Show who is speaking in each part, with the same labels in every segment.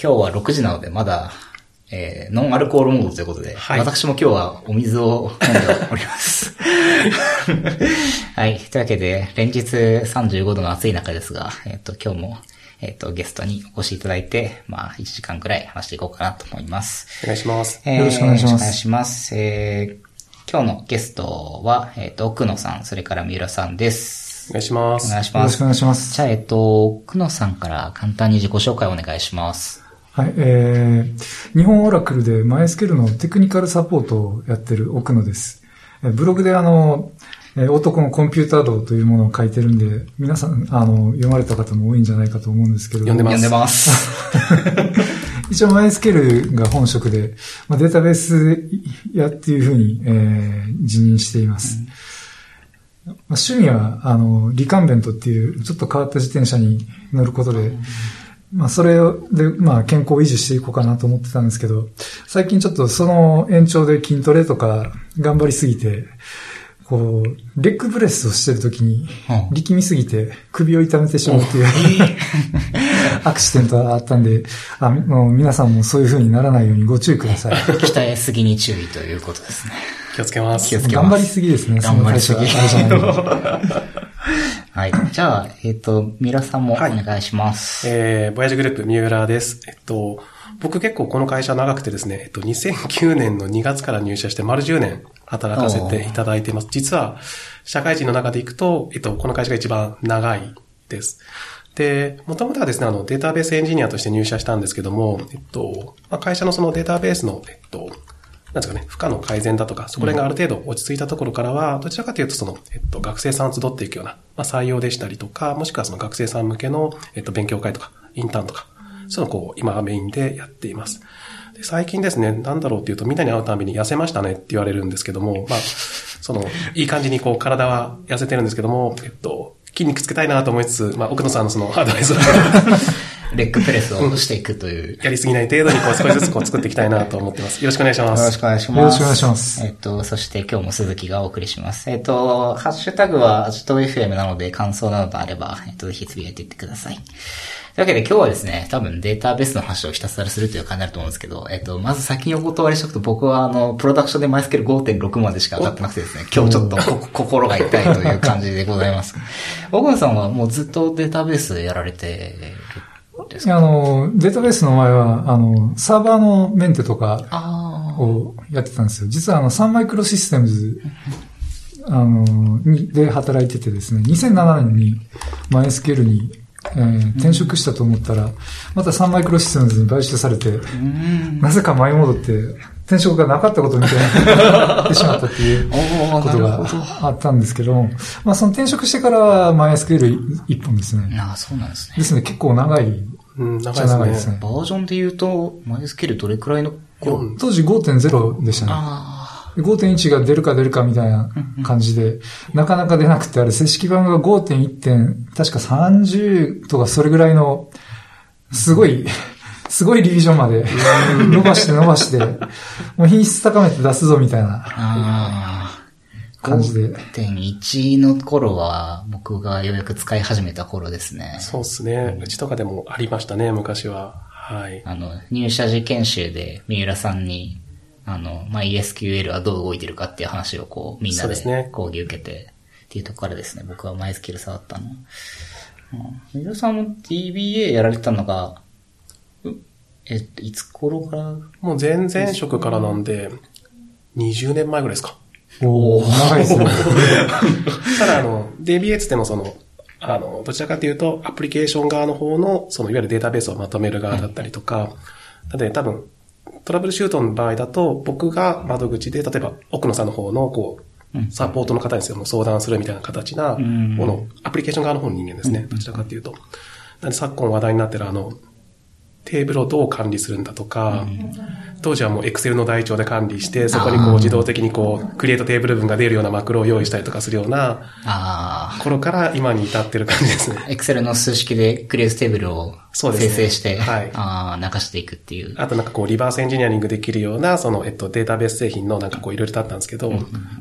Speaker 1: 今日は6時なのでまだ、えー、ノンアルコールモードということで、
Speaker 2: はい
Speaker 1: 私も今日はお水を飲んでおります。はい。というわけで、連日35度の暑い中ですが、えっ、と、今日も、えっ、と、ゲストにお越しいただいて、まあ、1時間くらい話していこうかなと思います。
Speaker 2: お願いします。
Speaker 1: えー
Speaker 3: よろしくお願いします
Speaker 1: よろくお願いします。えー今日のゲストは、えっ、と、奥野さん、それから三浦さんです。
Speaker 2: お願いします。
Speaker 1: お願いします
Speaker 3: よろしくお。願いします。
Speaker 1: じゃあ、えっと、奥野さんから簡単に自己紹介をお願いします。
Speaker 3: はい、えー、日本オラクルで MySQL のテクニカルサポートをやってる奥野です。えーブログであの、えー男のコンピューター道というものを書いてるんで、皆さん、あの、読まれた方も多いんじゃないかと思うんですけれども。
Speaker 2: 読んでます
Speaker 1: 読んでます。
Speaker 3: 一応 MySQL が本職で、まあ、データベースやっていうふうに、えー辞任しています。まあ、趣味は、あの、リカンベントっていうちょっと変わった自転車に乗ることで、まあ、それで、まあ、健康を維持していこうかなと思ってたんですけど、最近ちょっとその延長で筋トレとか頑張りすぎて、こう、レッグプレスをしてるときに
Speaker 1: うん、
Speaker 3: 力みすぎて首を痛めてしまうっていう、アクシデントがあったんで、あもう皆さんもそういう風にならないようにご注意ください。
Speaker 1: 鍛えすぎに注意ということですね。
Speaker 2: 気をつけます。
Speaker 1: 気をつけます
Speaker 3: 頑張りすぎですね、
Speaker 1: 頑張りすぎ
Speaker 3: はい
Speaker 1: はい。じゃあ、えっ、と、三浦さんもお
Speaker 2: はい
Speaker 1: 願いします。
Speaker 2: えー、ボヤジグループ三浦です。えっと、僕結構この会社長くてですね、えっと、2009年の2月から入社して丸10年働かせていただいています。実は、社会人の中でいくと、えっと、この会社が一番長いです。で、もともとはですね、あの、データベースエンジニアとして入社したんですけども、えっと、まあ、会社のそのデータベースの、えっと、なんですかね、負荷の改善だとか、そこら辺がある程度落ち着いたところからは、どちらかというとその、えっと、学生さんを集っていくような、まあ、採用でしたりとか、もしくはその学生さん向けの、えっと、勉強会とか、インターンとか、そういうのをこう、今はメインでやっています。で最近ですね、なんだろうっていうと、みんなに会うたびに痩せましたねって言われるんですけども、まあ、その、いい感じにこう、体は痩せてるんですけども、えっと、筋肉つけたいなと思いつつ、まあ、奥野さんのそのアドバイスを
Speaker 1: レッグプレスをしていくという。
Speaker 2: やりすぎない程度にこう、少しずつこう、作っていきたいなと思ってます。よろしくお願いします。
Speaker 1: よろしくお願いします。
Speaker 3: よろしくお願いします
Speaker 1: えっと、そして今日も鈴木がお送りします。えっと、ハッシュタグはアジト FM なので感想などがあれば、えっと、ぜひつぶやいていってください。というわけで今日はですね、多分データベースの話をひたすらするという感じになると思うんですけど、えっと、まず先にお断りしておくと僕はあの、プロダクションでマイスケール5.6までしか上がってなくてですね、今日ちょっとこ心が痛いという感じでございます。奥野さんはもうずっとデータベースやられてるんですか？
Speaker 3: あの、データベースの前は、あの、サーバーのメンテとか。をやってたんですよ。実はあの、サンマイクロシステムズ、あの、に、で働いててですね、2007年に MySQL に、えー転職したと思ったら、またサンマイクロシステムズに買収されて、
Speaker 1: うん。
Speaker 3: なぜか前戻って、転職がなかったことみたいになってしまったっていうことがあったんですけども、まあその転職してからは MySQL 一本ですね。
Speaker 1: ああ、そうなんですね。
Speaker 3: ですね、結構長い。
Speaker 2: うん、長いでね。
Speaker 3: ですすね。
Speaker 1: バージョンで言うと、マイスケールどれくらいの頃
Speaker 2: ？4
Speaker 3: 当時5.0でしたね。
Speaker 1: あ
Speaker 3: 5.1が出るか出るかみたいな感じで、なかなか出なくて、あれ、正式版が5.1点、確か30とかそれぐらいの、すごい、すごいリビジョンまで伸ばして伸ばして、もう品質高めて出すぞみたいな。感じで。
Speaker 1: 5.1の頃は、僕がようやく使い始めた頃ですね。
Speaker 2: そうですね。うちとかでもありましたね、昔は。はい。
Speaker 1: あの、入社時研修で三浦さんに、あの、まあ、ESQL はどう動いてるかっていう話をこう、みんなで
Speaker 2: そうですね
Speaker 1: 講義受けて、っていうところからですね、僕は MySQL 触ったの。うん三浦さんも DBA やられてたのが、うえっと、いつ頃から？
Speaker 2: もう前々職からなんで、20年前ぐらいですか。
Speaker 3: おー長いですね。
Speaker 2: ただ、あの、ってもその、あの、どちらかというと、アプリケーション側の方の、その、いわゆるデータベースをまとめる側だったりとか、なので多分、トラブルシュートの場合だと、僕が窓口で、例えば、奥野さんの方の、こう、サポートの方にも相談するみたいな形な
Speaker 1: ん
Speaker 2: もの、アプリケーション側の方の人間ですね。どちらかというと。なんで昨今話題になってるあの、テーブルをどう管理するんだとか、当時はもう Excel の台帳で管理して、そこにこう自動的にこう、クリエイトテーブル文が出るようなマクロを用意したりとかするような
Speaker 1: ああ、
Speaker 2: 頃から今に至ってる感じですね。
Speaker 1: Excel の数式でクリエイトテーブルを生成して、
Speaker 2: はい。
Speaker 1: ああ、流していくっていう。
Speaker 2: あとなんかこう、リバースエンジニアリングできるような、その、えっと、データベース製品のなんかこう、いろいろとあったんですけど、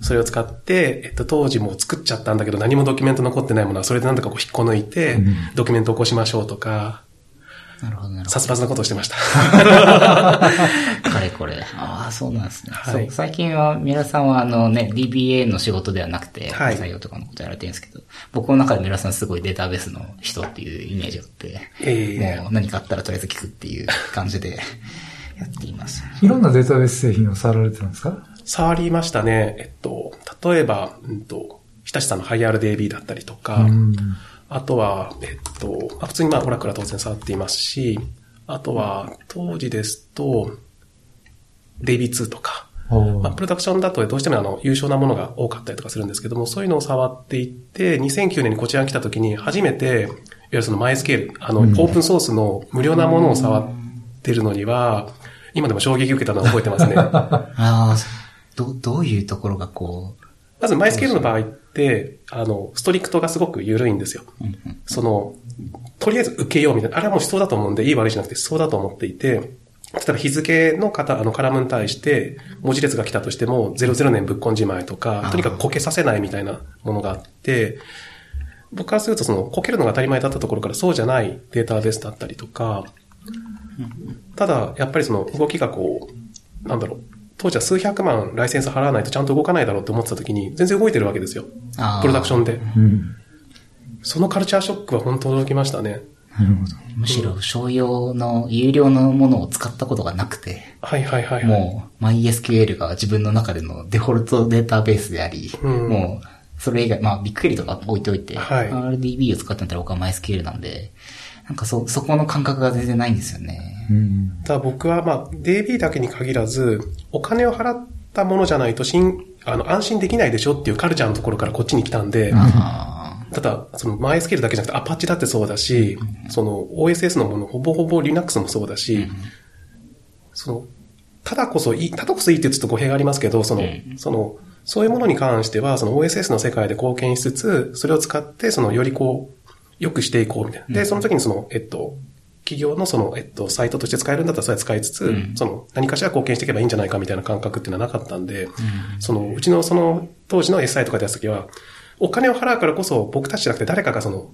Speaker 2: それを使って、えっと、当時もう作っちゃったんだけど、何もドキュメント残ってないものは、それでなんとかこう、引っこ抜いて、ドキュメント起こしましょうとか、
Speaker 1: なるほど、なるほど。
Speaker 2: 殺伐なことをしてました。
Speaker 1: かれこれ。ああ、そうなんですね。
Speaker 2: はい
Speaker 1: そう最近は、三浦さんはあのね、DBA の仕事ではなくて、
Speaker 2: はい
Speaker 1: 採用とかのことやられてるんですけど、僕の中で三浦さんすごいデータベースの人っていうイメージがあって、
Speaker 2: ええ
Speaker 1: もう何かあったらとりあえず聞くっていう感じで やっています。
Speaker 3: いろんなデータベース製品を触られてたんですか？
Speaker 2: 触りましたね。えっと、例えば、うんと、日立さんの HiRDB だったりとか、
Speaker 3: うん。
Speaker 2: あとは、えっと、まあ普通にまあ、オラクルは当然触っていますし、あとは、当時ですと、DB2 とか、
Speaker 3: お
Speaker 2: まあ、プロダクションだとどうしてもあの、優秀なものが多かったりとかするんですけども、そういうのを触っていって、2009年にこちらに来た時に初めて、いわゆるそのマイスケール、あの、オープンソースの無料なものを触ってるのには、今でも衝撃受けたのを覚えてますね。
Speaker 1: ああ、ど、どういうところがこう、
Speaker 2: まず、マイスケールの場合って、あの、ストリクトがすごく緩いんですよ。その、とりあえず受けようみたいな、あれはもう思想だと思うんで、いい悪いじゃなくて思想だと思っていて、例えば日付の方、あの、カラムに対して、文字列が来たとしても、00年ぶっこんじまいとかとにかくこけさせないみたいなものがあって、僕からするとその、こけるのが当たり前だったところからそうじゃないデータベースだったりとか、ただ、やっぱりその動きがこう、なんだろう、当時は数百万ライセンス払わないとちゃんと動かないだろうって思ってた時に、全然動いてるわけですよ。プロダクションで。
Speaker 3: うん。
Speaker 2: そのカルチャーショックは本当驚きましたね。
Speaker 3: なるほど。
Speaker 1: むしろ商用の有料のものを使ったことがなくて、
Speaker 2: はいはいはい、はい。
Speaker 1: もう MySQL が自分の中でのデフォルトデータベースであり、
Speaker 2: うん
Speaker 1: もうそれ以外、まあビッグクエリとか置いといて、
Speaker 2: はい
Speaker 1: RDB を使ってたら僕は MySQL なんで、なんかそ、そこの感覚が全然ないんですよね。
Speaker 3: うん。
Speaker 2: ただ僕はまあ DB だけに限らず、お金を払ったものじゃないとしんあの安心できないでしょっていうカルチャーのところからこっちに来たんで、
Speaker 1: あ
Speaker 2: ただ、その MySQL だけじゃなくてアパッチだってそうだし、その OSS のものほぼほぼ Linux もそうだし、その、ただこそいい、ただこそいいってちょっと語弊がありますけど、その、その、そういうものに関しては、その OSS の世界で貢献しつつ、それを使って、そのよりこう、良くしていこうみたいな。で、その時にその、えっと、企業のその、えっと、サイトとして使えるんだったらそれは使いつつ、
Speaker 1: うん
Speaker 2: その、何かしら貢献していけばいいんじゃないかみたいな感覚っていうのはなかったんで、その、うちのその、当時の SI とかでやった時は、お金を払うからこそ僕たちじゃなくて誰かがその、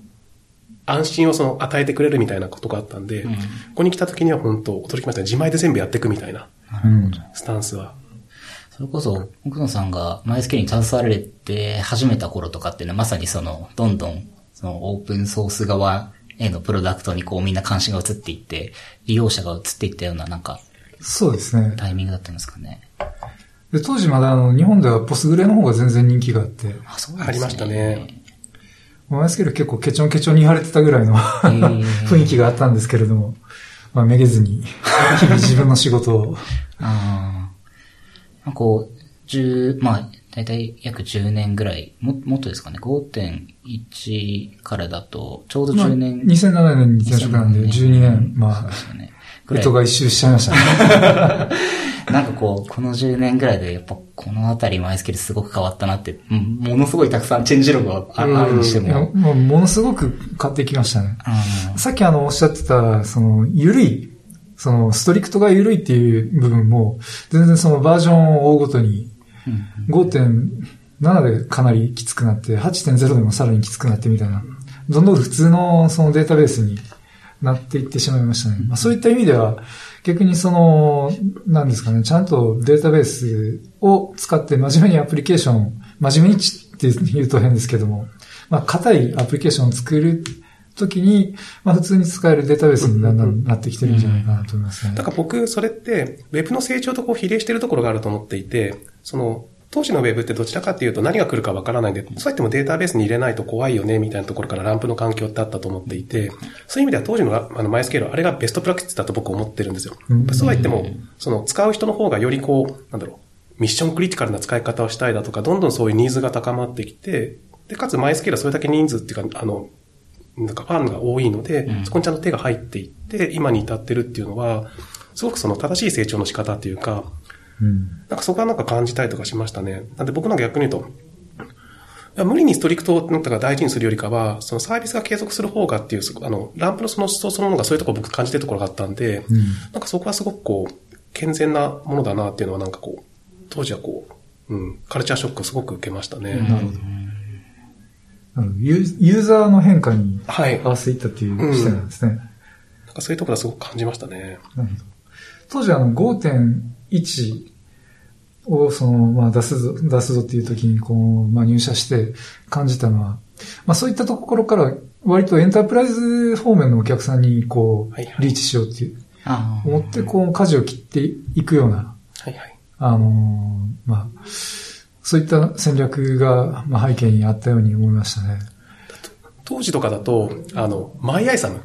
Speaker 2: 安心をその、与えてくれるみたいなことがあったんで、ここに来た時には本当驚きましたね。自前で全部やっていくみたいな、
Speaker 3: うん。
Speaker 2: スタンスは。
Speaker 1: それこそ、奥野さんが MySQL に携わられて始めた頃とかっていうのはまさにその、どんどん、そのオープンソース側へのプロダクトにこうみんな関心が移っていって、利用者が移っていったようななんか
Speaker 3: そうですね。
Speaker 1: タイミングだったんですかね。
Speaker 3: で当時まだあの、日本ではポスグレの方が全然人気があって、
Speaker 1: あ、そうですね。
Speaker 2: ありましたね。
Speaker 3: マイスケール結構ケチョンケチョンに貼れてたぐらいの
Speaker 1: ー
Speaker 3: 雰囲気があったんですけれども、まあめげずに、日 々自分の仕事を、
Speaker 1: ああ。こう、十、まあ、だいたい約10年ぐらい、も、もっとですかね、5.1からだと、ちょうど
Speaker 3: まあ
Speaker 1: 10年。
Speaker 3: 2007年に転職なんで、12年、まあ
Speaker 1: そうで、すよね。ぐらい
Speaker 3: 人が一周しちゃいましたね。
Speaker 1: なんかこう、この10年ぐらいで、やっぱこのあたりマイスケルすごく変わったなって、うんものすごいたくさんチェンジログがあるにしても。
Speaker 3: もうものすごく変わってきましたね。
Speaker 1: うん
Speaker 3: さっきあの、おっしゃってた、その、ゆるい、その、ストリクトがゆるいっていう部分も、全然そのバージョンを追うごとに、5.7でかなりきつくなって、8.0でもさらにきつくなってみたいな、どんどん普通のそのデータベースになっていってしまいましたね。まあ、そういった意味では、逆にその、なんですかね、ちゃんとデータベースを使って真面目にアプリケーション、真面目にちって言うと変ですけども、まあ、硬いアプリケーションを作るときに、まあ、普通に使えるデータベースになってきてるんじゃないかなと思いますね。
Speaker 2: だから僕、それって、ウェブの成長とこう比例してるところがあると思っていて、その、当時のウェブってどちらかっていうと何が来るかわからないんで、そうやってもデータベースに入れないと怖いよね、みたいなところからランプの環境ってあったと思っていて、そういう意味では当時のあのマイスケールはあれがベストプラクティスだと僕思ってるんですよ。
Speaker 3: うん
Speaker 2: そうは言っても、その使う人の方がよりこう、なんだろう、ミッションクリティカルな使い方をしたいだとか、どんどんそういうニーズが高まってきて、で、かつマイスケールはそれだけ人数っていうか、あの、なんかファンが多いので、
Speaker 1: うん
Speaker 2: そこにちゃんと手が入っていって、今に至ってるっていうのは、すごくその正しい成長の仕方っていうか、
Speaker 3: うん。
Speaker 2: なんかそこはなんか感じたりとかしましたね。なんで僕なんか逆に言うと、いや無理にストリクトなんとか大事にするよりかは、そのサービスが継続する方がっていう、あの、ランプのその思想そのものがそういうところ僕感じてるところがあったんで、
Speaker 3: うん。
Speaker 2: なんかそこはすごくこう、健全なものだなっていうのはなんかこう、当時はこう、うん、カルチャーショックをすごく受けましたね。
Speaker 3: なるほど。あのユーユーザーの変化に
Speaker 2: はい。
Speaker 3: 合わせていったっていう視点なんですね。
Speaker 2: なんかそういうところはすごく感じましたね。
Speaker 3: なるほど。当時あの5.1をその、まあ出すぞ、出すぞっていう時にこう、まあ入社して感じたのは、まあそういったところから割とエンタープライズ方面のお客さんにこう、
Speaker 2: はいはい
Speaker 3: リーチしようっていう、思ってこう舵を切っていくような、
Speaker 2: はいはい。
Speaker 3: あのーまあ、そういった戦略が、まあ、背景にあったように思いましたね。
Speaker 2: 当時とかだと、あの、マイアイサム。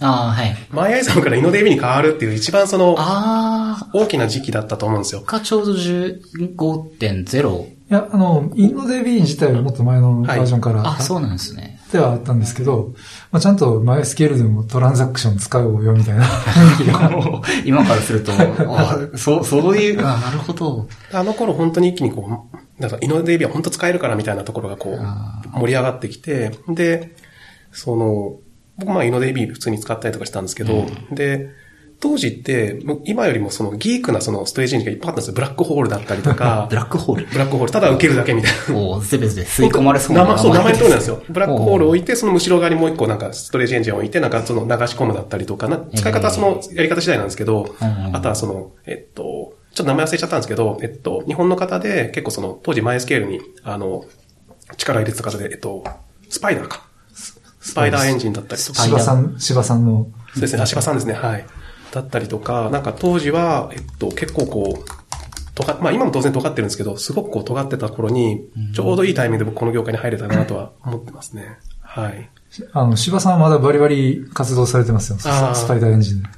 Speaker 1: ああ、はい。
Speaker 2: マイアイサムからイノデイビに変わるっていう一番その、
Speaker 1: あ
Speaker 2: 大きな時期だったと思うんですよ
Speaker 1: あ、。がちょうど15.0。
Speaker 3: いや、あの、インド DB 自体はもっと前のバージョンから、
Speaker 1: あ、そうなんですね。
Speaker 3: ではあったんですけど、まあ、ちゃんとマイスケールでもトランザクション使おうよみたいな雰囲気が。
Speaker 1: 今からすると、あそう、そういう、あなるほど。
Speaker 2: あの頃本当に一気にこう、なんかイノデイビは本当使えるからみたいなところがこ
Speaker 1: あ
Speaker 2: う、盛り上がってきて、で、その、僕まあイノデイビ普通に使ったりとかしたんですけど、で、当時って、もう今よりもそのギークなそのストレージエンジンがいっぱいあったんですよ。ブラックホールだったりとか
Speaker 1: ブ、ラックホール。
Speaker 2: ブラックホール、ただ受けるだけみたいな。
Speaker 1: おゼベスで吸い込まれそうな
Speaker 2: 名前そう、名前の通りなんです
Speaker 1: よ。
Speaker 2: よ。ブラックホールを置いて、その後ろ側にもう一個なんかストレージエンジンを置いて、なんかその流し込むだったりとかな、使い方はそのやり方次第なんですけど、
Speaker 1: うん
Speaker 2: あとはその、えっと、ちょっと名前忘れちゃったんですけど、えっと、日本の方で結構その、当時マイスケールに、あの、力入れてた方で、えっと、スパイダーか。スパイダーエンジンだったりとか。
Speaker 1: パイダー
Speaker 3: 芝さん、芝さんの、
Speaker 2: そうですね、足場さんですね、はい。だったりとか、なんか当時は、えっと、結構こう、尖っまあ今も当然尖ってるんですけど、すごくこう尖ってた頃に、ちょうどいいタイミングで僕この業界に入れたなとは思ってますね。はい。
Speaker 3: あの、芝さんはまだバリバリ活動されてますよ。ス
Speaker 2: あー
Speaker 3: スパイダーエンジンで。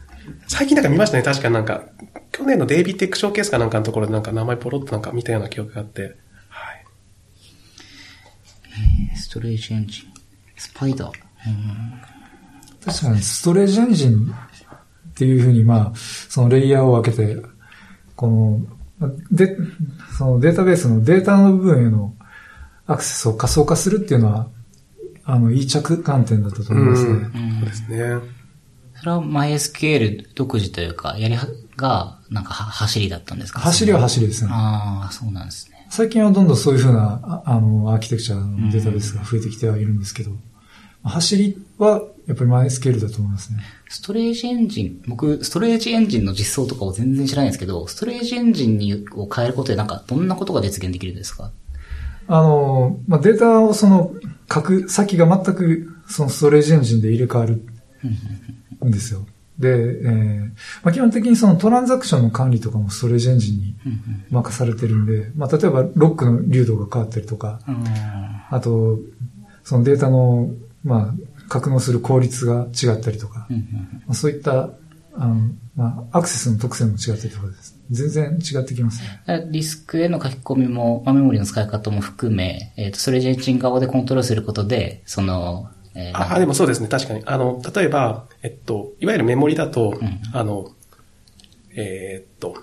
Speaker 2: 最近なんか見ましたね、確かなんか、去年のデイビッテックショーケースかなんかのところでなんか名前ポロッとなんか見たような記憶があって、はい。
Speaker 1: ストレージエンジン。スパイダー。
Speaker 3: 確かにストレージエンジンっていうふうに、まあ、そのレイヤーを分けて、この、まあで、そのデータベースのデータの部分へのアクセスを仮想化するっていうのは、あの、いい着眼点だったと思いますね。
Speaker 2: うんそうですね。
Speaker 1: それは MySQL 独自というか、やりは、が、なんかは走りだったんですか？
Speaker 3: 走りは走りですね。
Speaker 1: ああ、そうなんですね。
Speaker 3: 最近はどんどんそういうふうな、ああの、アーキテクチャのデータベースが増えてきてはいるんですけど、走りはやっぱり MySQL だと思いますね。
Speaker 1: ストレージエンジン、僕、ストレージエンジンの実装とかを全然知らないんですけど、ストレージエンジンにを変えることでなんかどんなことが実現できるんですか？
Speaker 3: あの、まあ、データをその、書く先が全くそのストレージエンジンで入れ替わるんですよ。で、えーまあ、基本的にそのトランザクションの管理とかもストレージエンジンに任されてるんで、まあ、例えばロックの流動が変わったりとか、
Speaker 1: うん。
Speaker 3: あと、そのデータの、まあ、格納する効率が違ったりとか、
Speaker 1: うんうん
Speaker 3: まあ、そういった、あの、まあ、アクセスの特性も違ったりとかです。全然違ってきますね。
Speaker 1: うんディスクへの書き込みも、まあ、メモリの使い方も含め、えっ、と、ストレージエンジン側でコントロールすることで、その、えー
Speaker 2: ああ、でもそうですね、確かに。あの、例えば、えっと、いわゆるメモリだと、
Speaker 1: ん
Speaker 2: あの、えーっと、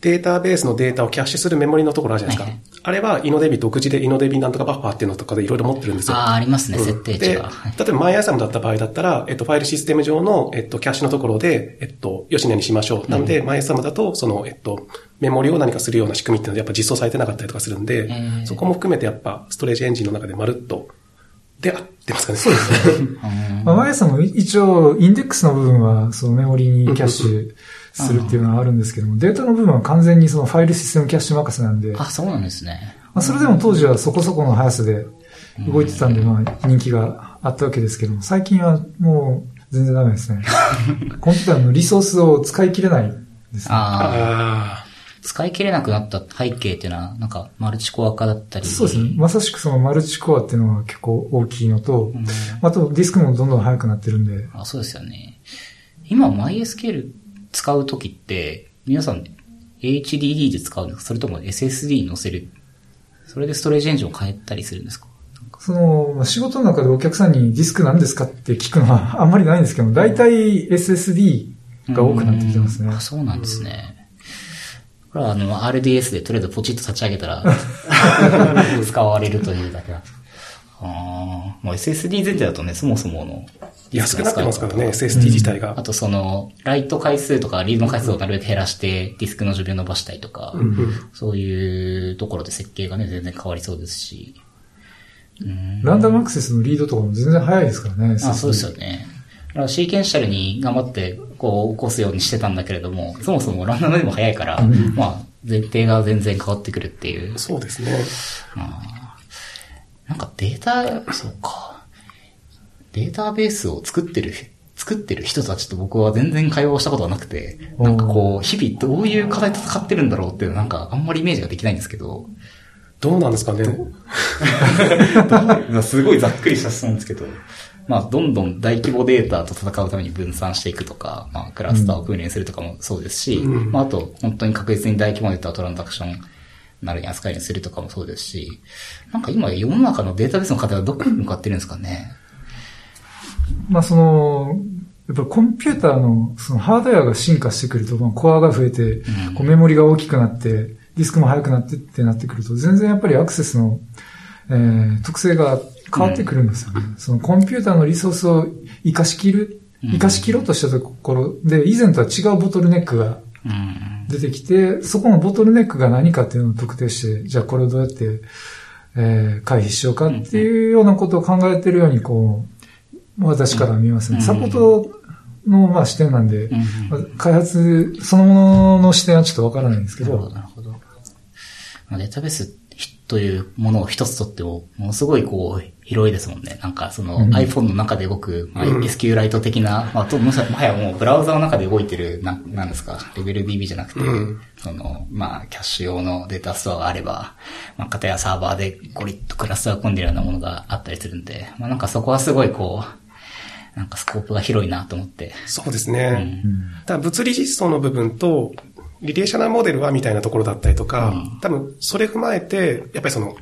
Speaker 2: データベースのデータをキャッシュするメモリのところあるじゃないですか。
Speaker 1: はいはい
Speaker 2: あれは、イノデビ独自でイノデビなんとかバッファーっていうのとかでいろいろ持ってるんですよ。
Speaker 1: ああ、ありますね、
Speaker 2: うん
Speaker 1: 設定値
Speaker 2: で、
Speaker 1: が。はい
Speaker 2: 例えば、マイアサムだった場合だったら、えっと、ファイルシステム上の、えっと、キャッシュのところで、えっと、よしなにしましょう。なので、マイアサムだと、その、えっと、メモリを何かするような仕組みっていうのはやっぱ実装されてなかったりとかするんで、
Speaker 1: ー
Speaker 2: そこも含めてやっぱ、ストレージエンジンの中でまるっと、で、合ってますかねそうですね。
Speaker 3: まあ、マイさんも一応、インデックスの部分は、そのメモリにキャッシュするっていうのはあるんですけども、データの部分は完全にそのファイルシステムキャッシュ任せなんで、ま
Speaker 1: あ、そうなんですね。
Speaker 3: あ、それでも当時はそこそこの速さで動いてたんで、まあ、人気があったわけですけども、最近はもう全然ダメですね。コンピューターのリソースを使い切れないですね。
Speaker 1: ああ、
Speaker 2: あ
Speaker 1: 使い切れなくなった背景っていうのは、なんか、マルチコア化だったり。
Speaker 3: そうですね。まさしくそのマルチコアっていうのが結構大きいのと、
Speaker 1: うん
Speaker 3: あとディスクもどんどん速くなってるんで、
Speaker 1: あ、そうですよね。今、MySQL 使うときって、皆さん HDD で使うんですか？それとも SSD に載せる？それでストレージエンジンを変えたりするんですか？
Speaker 3: その、まあ仕事の中でお客さんにディスク何ですかって聞くのはあんまりないんですけど、大体 SSD が多くなってきてますね
Speaker 1: うん。あ、そうなんですね。これはあの、RDS でとりあえずポチッと立ち上げたら、使われるというだけだ。ああ、もう SSD 前提だとね、そもそもの。
Speaker 2: 安くなってますからね、SSD 自体が。
Speaker 1: あとその、ライト回数とかリードの回数をなるべく減らして、ディスクの寿命伸ばしたりとか、そういうところで設計がね、全然変わりそうですし。うん
Speaker 3: ランダムアクセスのリードとかも全然速いですからね。
Speaker 1: あ、そうですよ
Speaker 3: ね。
Speaker 1: ね。だからシーケンシャルに頑張って、こう、起こすようにしてたんだけれども、そもそもランダムでも早いから、まあ、前提が全然変わってくるっていう。
Speaker 2: そうですね。
Speaker 1: なんかデータ、そうか。データベースを作ってる、作ってる人たちと僕は全然会話をしたことがなくて、なんかこう、日々どういう課題と戦ってるんだろうっていう、なんかあんまりイメージができないんですけど、
Speaker 2: どうなんですかね。
Speaker 1: まあ すごいざっくりした質問ですけど、まあ、どんどん大規模データと戦うために分散していくとか、まあ、クラスターを訓練するとかもそうですし、
Speaker 2: うん。
Speaker 1: まあ、あと、本当に確実に大規模データをトランザクションなるに扱いにするとかもそうですし、なんか今世の中のデータベースの課題はどこに向かってるんですかね。
Speaker 3: まあその、やっぱりコンピューターのそのハードウェアが進化してくると、まあ、コアが増えて、
Speaker 1: うん。
Speaker 3: こうメモリが大きくなって、ディスクも速くなってってなってくると、全然やっぱりアクセスの、えー特性が変わってくるんですよね。そのコンピューターのリソースを活かしきる、
Speaker 1: うん
Speaker 3: 活かしきろうとしたところで、以前とは違うボトルネックが
Speaker 1: うん。
Speaker 3: 出てきて、そこのボトルネックが何かっていうのを特定して、じゃあこれをどうやって、えー回避しようかっていうようなことを考えてるように、こう、私から見えますね。
Speaker 1: うん
Speaker 3: サポートの、まあ、視点なんで、開発そのものの視点はちょっとわからないんですけ
Speaker 1: なるほど、
Speaker 3: ど、
Speaker 1: なるほど。まあ、データベースというものを一つとっても、ものすごいこう、広いですもんね。なんかその、
Speaker 3: うん
Speaker 1: iPhone の中で動く、まあ、
Speaker 2: うん
Speaker 1: SQLite 的な、まあ、と、もはやもうブラウザの中で動いてる、な、なんですか、レベル DB じゃなくて、
Speaker 2: うん
Speaker 1: その、まあ、キャッシュ用のデータストアがあれば、まあ、片やサーバーでゴリッとクラスターを組んでるようなものがあったりするんで、まあ、なんかそこはすごいこう、なんかスコープが広いなと思って。
Speaker 2: そうです
Speaker 1: う
Speaker 2: ね。
Speaker 1: ん。
Speaker 2: ただ物理実装の部分と、リレーショナルモデルはみたいなところだったりとか、
Speaker 1: うん
Speaker 2: 多分それ踏まえて、やっぱりその、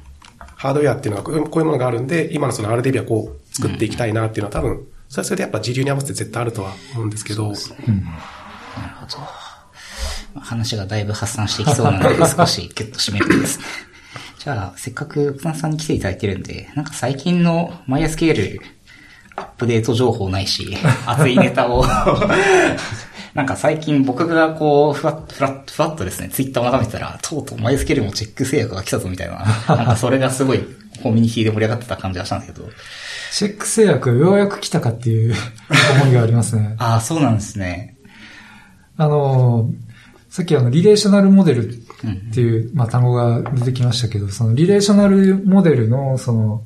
Speaker 2: ハードウェアっていうのはこういうものがあるんで、今のその RDB はこう作っていきたいなっていうのは多分、それはそれでやっぱ時流に合わせて絶対あるとは思うんですけど、
Speaker 1: なるほど。まあ話がだいぶ発散していきそうなので、少しギュッと締めるとですね。じゃあ、せっかく奥田さんに来ていただいてるんで、なんか最近の MySQL アップデート情報ないし、熱いネタを、なんか最近僕がこう、ふわっと、ふわっと、ふわっとですね、ツイッターを眺めてたら、とうとう MySQL もチェック制約が来たぞみたいな、なんかそれがすごいコミュニティで盛り上がってた感じがしたんですけど、
Speaker 3: チェック制約ようやく来たかっていう 思いがありますね。
Speaker 1: ああ、そうなんですね。
Speaker 3: あの、さっきあの、リレーショナルモデルっていう、まあ、単語が出てきましたけど、そのリレーショナルモデルの、その、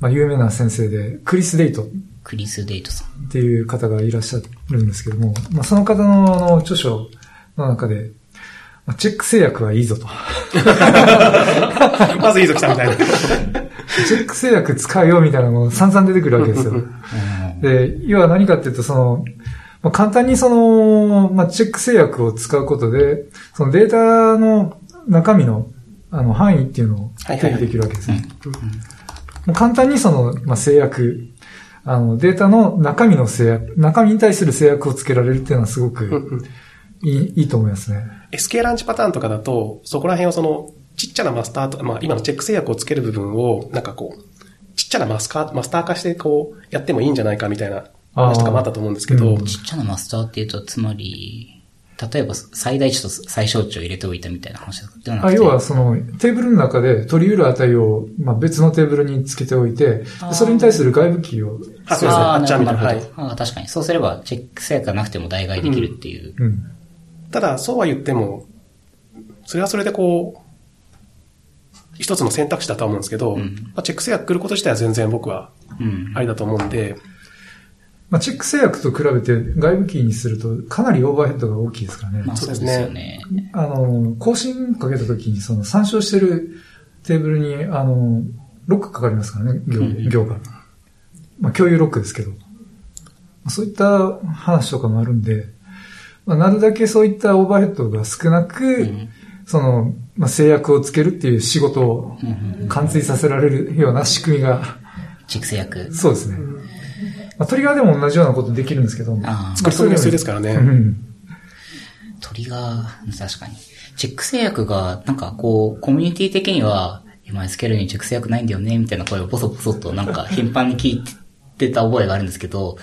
Speaker 3: まあ、有名な先生で、クリス・デイトっ
Speaker 1: クリス・デイトさん。
Speaker 3: ていう方がいらっしゃるんですけども、まあ、その方のあの著書の中で、まあチェック制約はいいぞと。
Speaker 2: まずいいぞ来たみたいな。
Speaker 3: チェック制約使うよみたいなのも散々出てくるわけですよ。で、要は何かっていうと、その、まあ、簡単にその、まあ、チェック制約を使うことで、そのデータの中身の、あの、範囲っていうのを定義できるわけですね。簡単にその、まあ、制約、あの、データの中身の制約、中身に対する制約をつけられるっていうのはすごくいい、いいと思いますね。
Speaker 2: SK ランチパターンとかだと、そこら辺をその、ちっちゃなマスターと、まあ今のチェック制約をつける部分を、なんかこう、ちっちゃなマスカマスター化してこう、やってもいいんじゃないかみたいな話とかもあったと思うんですけど、
Speaker 3: うん。
Speaker 1: ちっちゃなマスターっていうと、つまり、例えば最大値と最小値を入れておいたみたいな話ですかではなく
Speaker 3: あ
Speaker 1: て
Speaker 3: 要はそのテーブルの中で取り得る値を、まあ、別のテーブルにつけておいて、それに対する外部キーを、
Speaker 2: あそうですね
Speaker 1: ああ、
Speaker 2: あっちゃん
Speaker 1: なるほど。
Speaker 2: みたいな
Speaker 1: なるほどあー確かに。そうすれば、チェック制約がなくても代替できるっていう。
Speaker 3: うん。
Speaker 2: ただそうは言っても、それはそれでこう、一つの選択肢だとは思うんですけど、
Speaker 1: うん
Speaker 2: まあ、チェック制約来ること自体は全然僕は
Speaker 1: うん。
Speaker 2: ありだと思うんで、
Speaker 3: まあ、チェック制約と比べて外部キーにするとかなりオーバーヘッドが大きいですからね。
Speaker 1: まあそうですよね。
Speaker 3: あの、更新かけた時にその参照してるテーブルに、あの、ロックかかりますからね、行
Speaker 1: うん
Speaker 3: 行が。まあ、共有ロックですけど。そういった話とかもあるんで、まあ、なるだけそういったオーバーヘッドが少なく、
Speaker 1: うん
Speaker 3: その、まあ、制約をつけるっていう仕事を完遂させられるような仕組みが、
Speaker 1: チェック制約。
Speaker 3: そうですね。まあ、トリガーでも同じようなことできるんですけど、
Speaker 1: ああ
Speaker 2: 作り込みが必要ですからね。
Speaker 3: うん。
Speaker 1: トリガー、確かに。チェック制約が、なんかこう、コミュニティ的には、今 SQL にチェック制約ないんだよね、みたいな声をボソボソとなんか頻繁に聞いてた覚えがあるんですけど、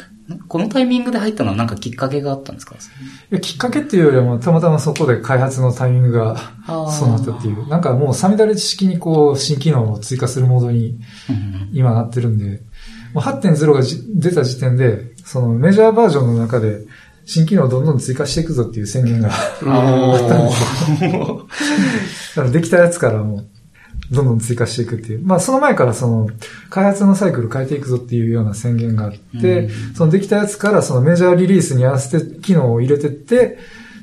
Speaker 1: このタイミングで入ったのはなんかきっかけがあったんですか
Speaker 3: いやきっかけっていうよりはもうたまたまそこで開発のタイミングがそうなったっていう。なんかもうサミダレ式にこう新機能を追加するモードに
Speaker 1: うん
Speaker 3: 今なってるんで、8.0がじ出た時点で、そのメジャーバージョンの中で、新機能をどんどん追加していくぞっていう宣言があ ったんですよ。だからできたやつからもう、どんどん追加していくっていう。まあその前からその、開発のサイクル変えていくぞっていうような宣言があって、そのできたやつからそのメジャーリリースに合わせて機能を入れてって、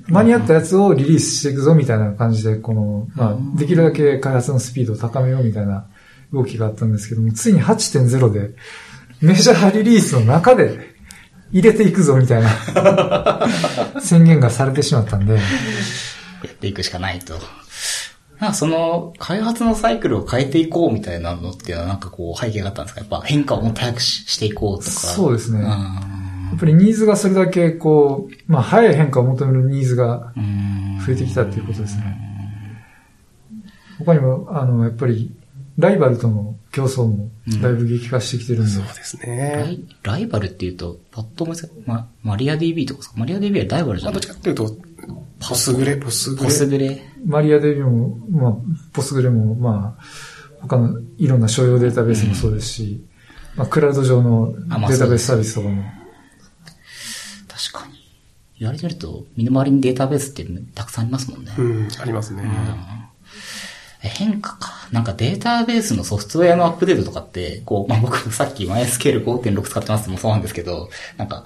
Speaker 3: 間に合ったやつをリリースしていくぞみたいな感じで、この、まあ、できるだけ開発のスピードを高めようみたいな動きがあったんですけども、ついに8.0で、メジャーリリースの中で入れていくぞみたいな 宣言がされてしまったんで、
Speaker 1: やっていくしかないと。なんかその、開発のサイクルを変えていこうみたいなのっていうのはなんかこう背景があったんですか？やっぱ変化をもっと早くししていこうとか。
Speaker 3: そうですね
Speaker 1: うん
Speaker 3: やっぱりニーズがそれだけこう、まあ早い変化を求めるニーズが
Speaker 1: うん
Speaker 3: 増えてきたっていうことですね。他にも、あの、やっぱり、ライバルとの競争もだいぶ激化してきてるんで、
Speaker 2: そうです
Speaker 1: ラ
Speaker 2: ね。
Speaker 1: イライバルっていうと、パッと思いつか、ま、マリア DB とかですかマリア DB はライバルじ
Speaker 2: まあ、
Speaker 1: ゃない？
Speaker 2: どっちかっていうと、ポスグレ、ポスグ
Speaker 1: ポ
Speaker 2: レ。
Speaker 1: スグレ。
Speaker 3: マリアデビも、まあ、ポスグレも、まあ、他のいろんな商用データベースもそうですし、まあ、クラウド上のデ
Speaker 1: あまあ
Speaker 3: ータベースサービスとかも、
Speaker 1: 確かに。言われてみると、身の回りにデータベースってたくさんありますもんね。
Speaker 2: うん、ありますね。
Speaker 1: え変化か。なんかデータベースのソフトウェアのアップデートとかって、こう、まあ、僕さっき MySQL5.6 使ってますってもそうなんですけど、なんか、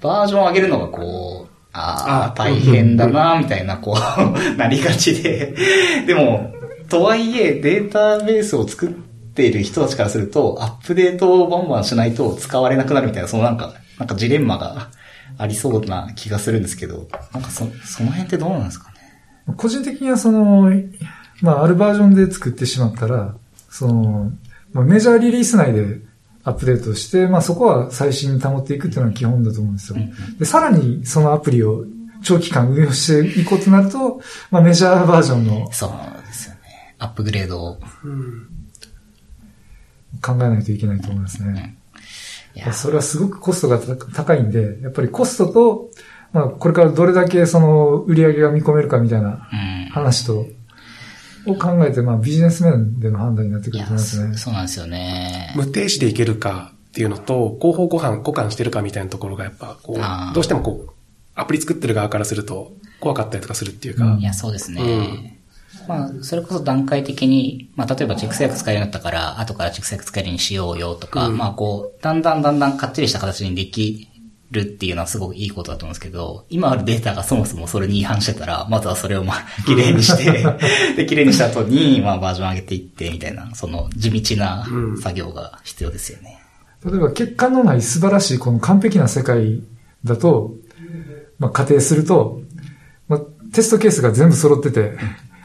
Speaker 1: バージョン上げるのがこう、ああ、
Speaker 2: あ
Speaker 1: 大変だな、みたいな、こう、なりがちで。でも、とはいえ、データベースを作っている人たちからすると、アップデートをバンバンしないと使われなくなるみたいな、そのなんか、なんかジレンマがありそうな気がするんですけど、なんかそ、その辺ってどうなんですかね？
Speaker 3: 個人的にはその、まあ、あるバージョンで作ってしまったら、その、まあ、メジャーリリース内でアップデートして、まあ、そこは最新に保っていくっていうのが基本だと思うんですよ。で、さらにそのアプリを長期間運用していこうとなると、まあ、メジャーバージョンの
Speaker 1: そうですよね。アップグレードを。
Speaker 2: うん。
Speaker 3: 考えないといけないと思いますね。それはすごくコストが高いんで、やっぱりコストと、まあ、これからどれだけその売り上げが見込めるかみたいな
Speaker 1: うん。
Speaker 3: を考えて、まあ、ビジネス面での判断になってくると思いますね。
Speaker 1: そうなんですよね。
Speaker 2: 無停止でいけるかっていうのと、広報互換、互換してるかみたいなところがやっぱ、こう、どうしてもこう、アプリ作ってる側からすると、怖かったりとかするっていうか、
Speaker 1: いや、そうですね。まあ、それこそ段階的に、まあ、例えば熟成薬使えるようになったから、後から熟成薬使えるようにしようよとか、
Speaker 2: うん
Speaker 1: まあ、こう、だんだんだんだんかっちりした形にできるっていうのはすごくいいことだと思うんですけど、今あるデータがそもそもそれに違反してたら、まずはそれをまあ、綺麗にして、で、綺麗にした後に、まあ、バージョン上げていって、みたいな、その、地道な
Speaker 2: うん。
Speaker 1: 作業が必要ですよね。
Speaker 3: 例えば、欠陥のない素晴らしいこの完璧な世界だと、まあ、仮定すると、まあ、テストケースが全部揃ってて、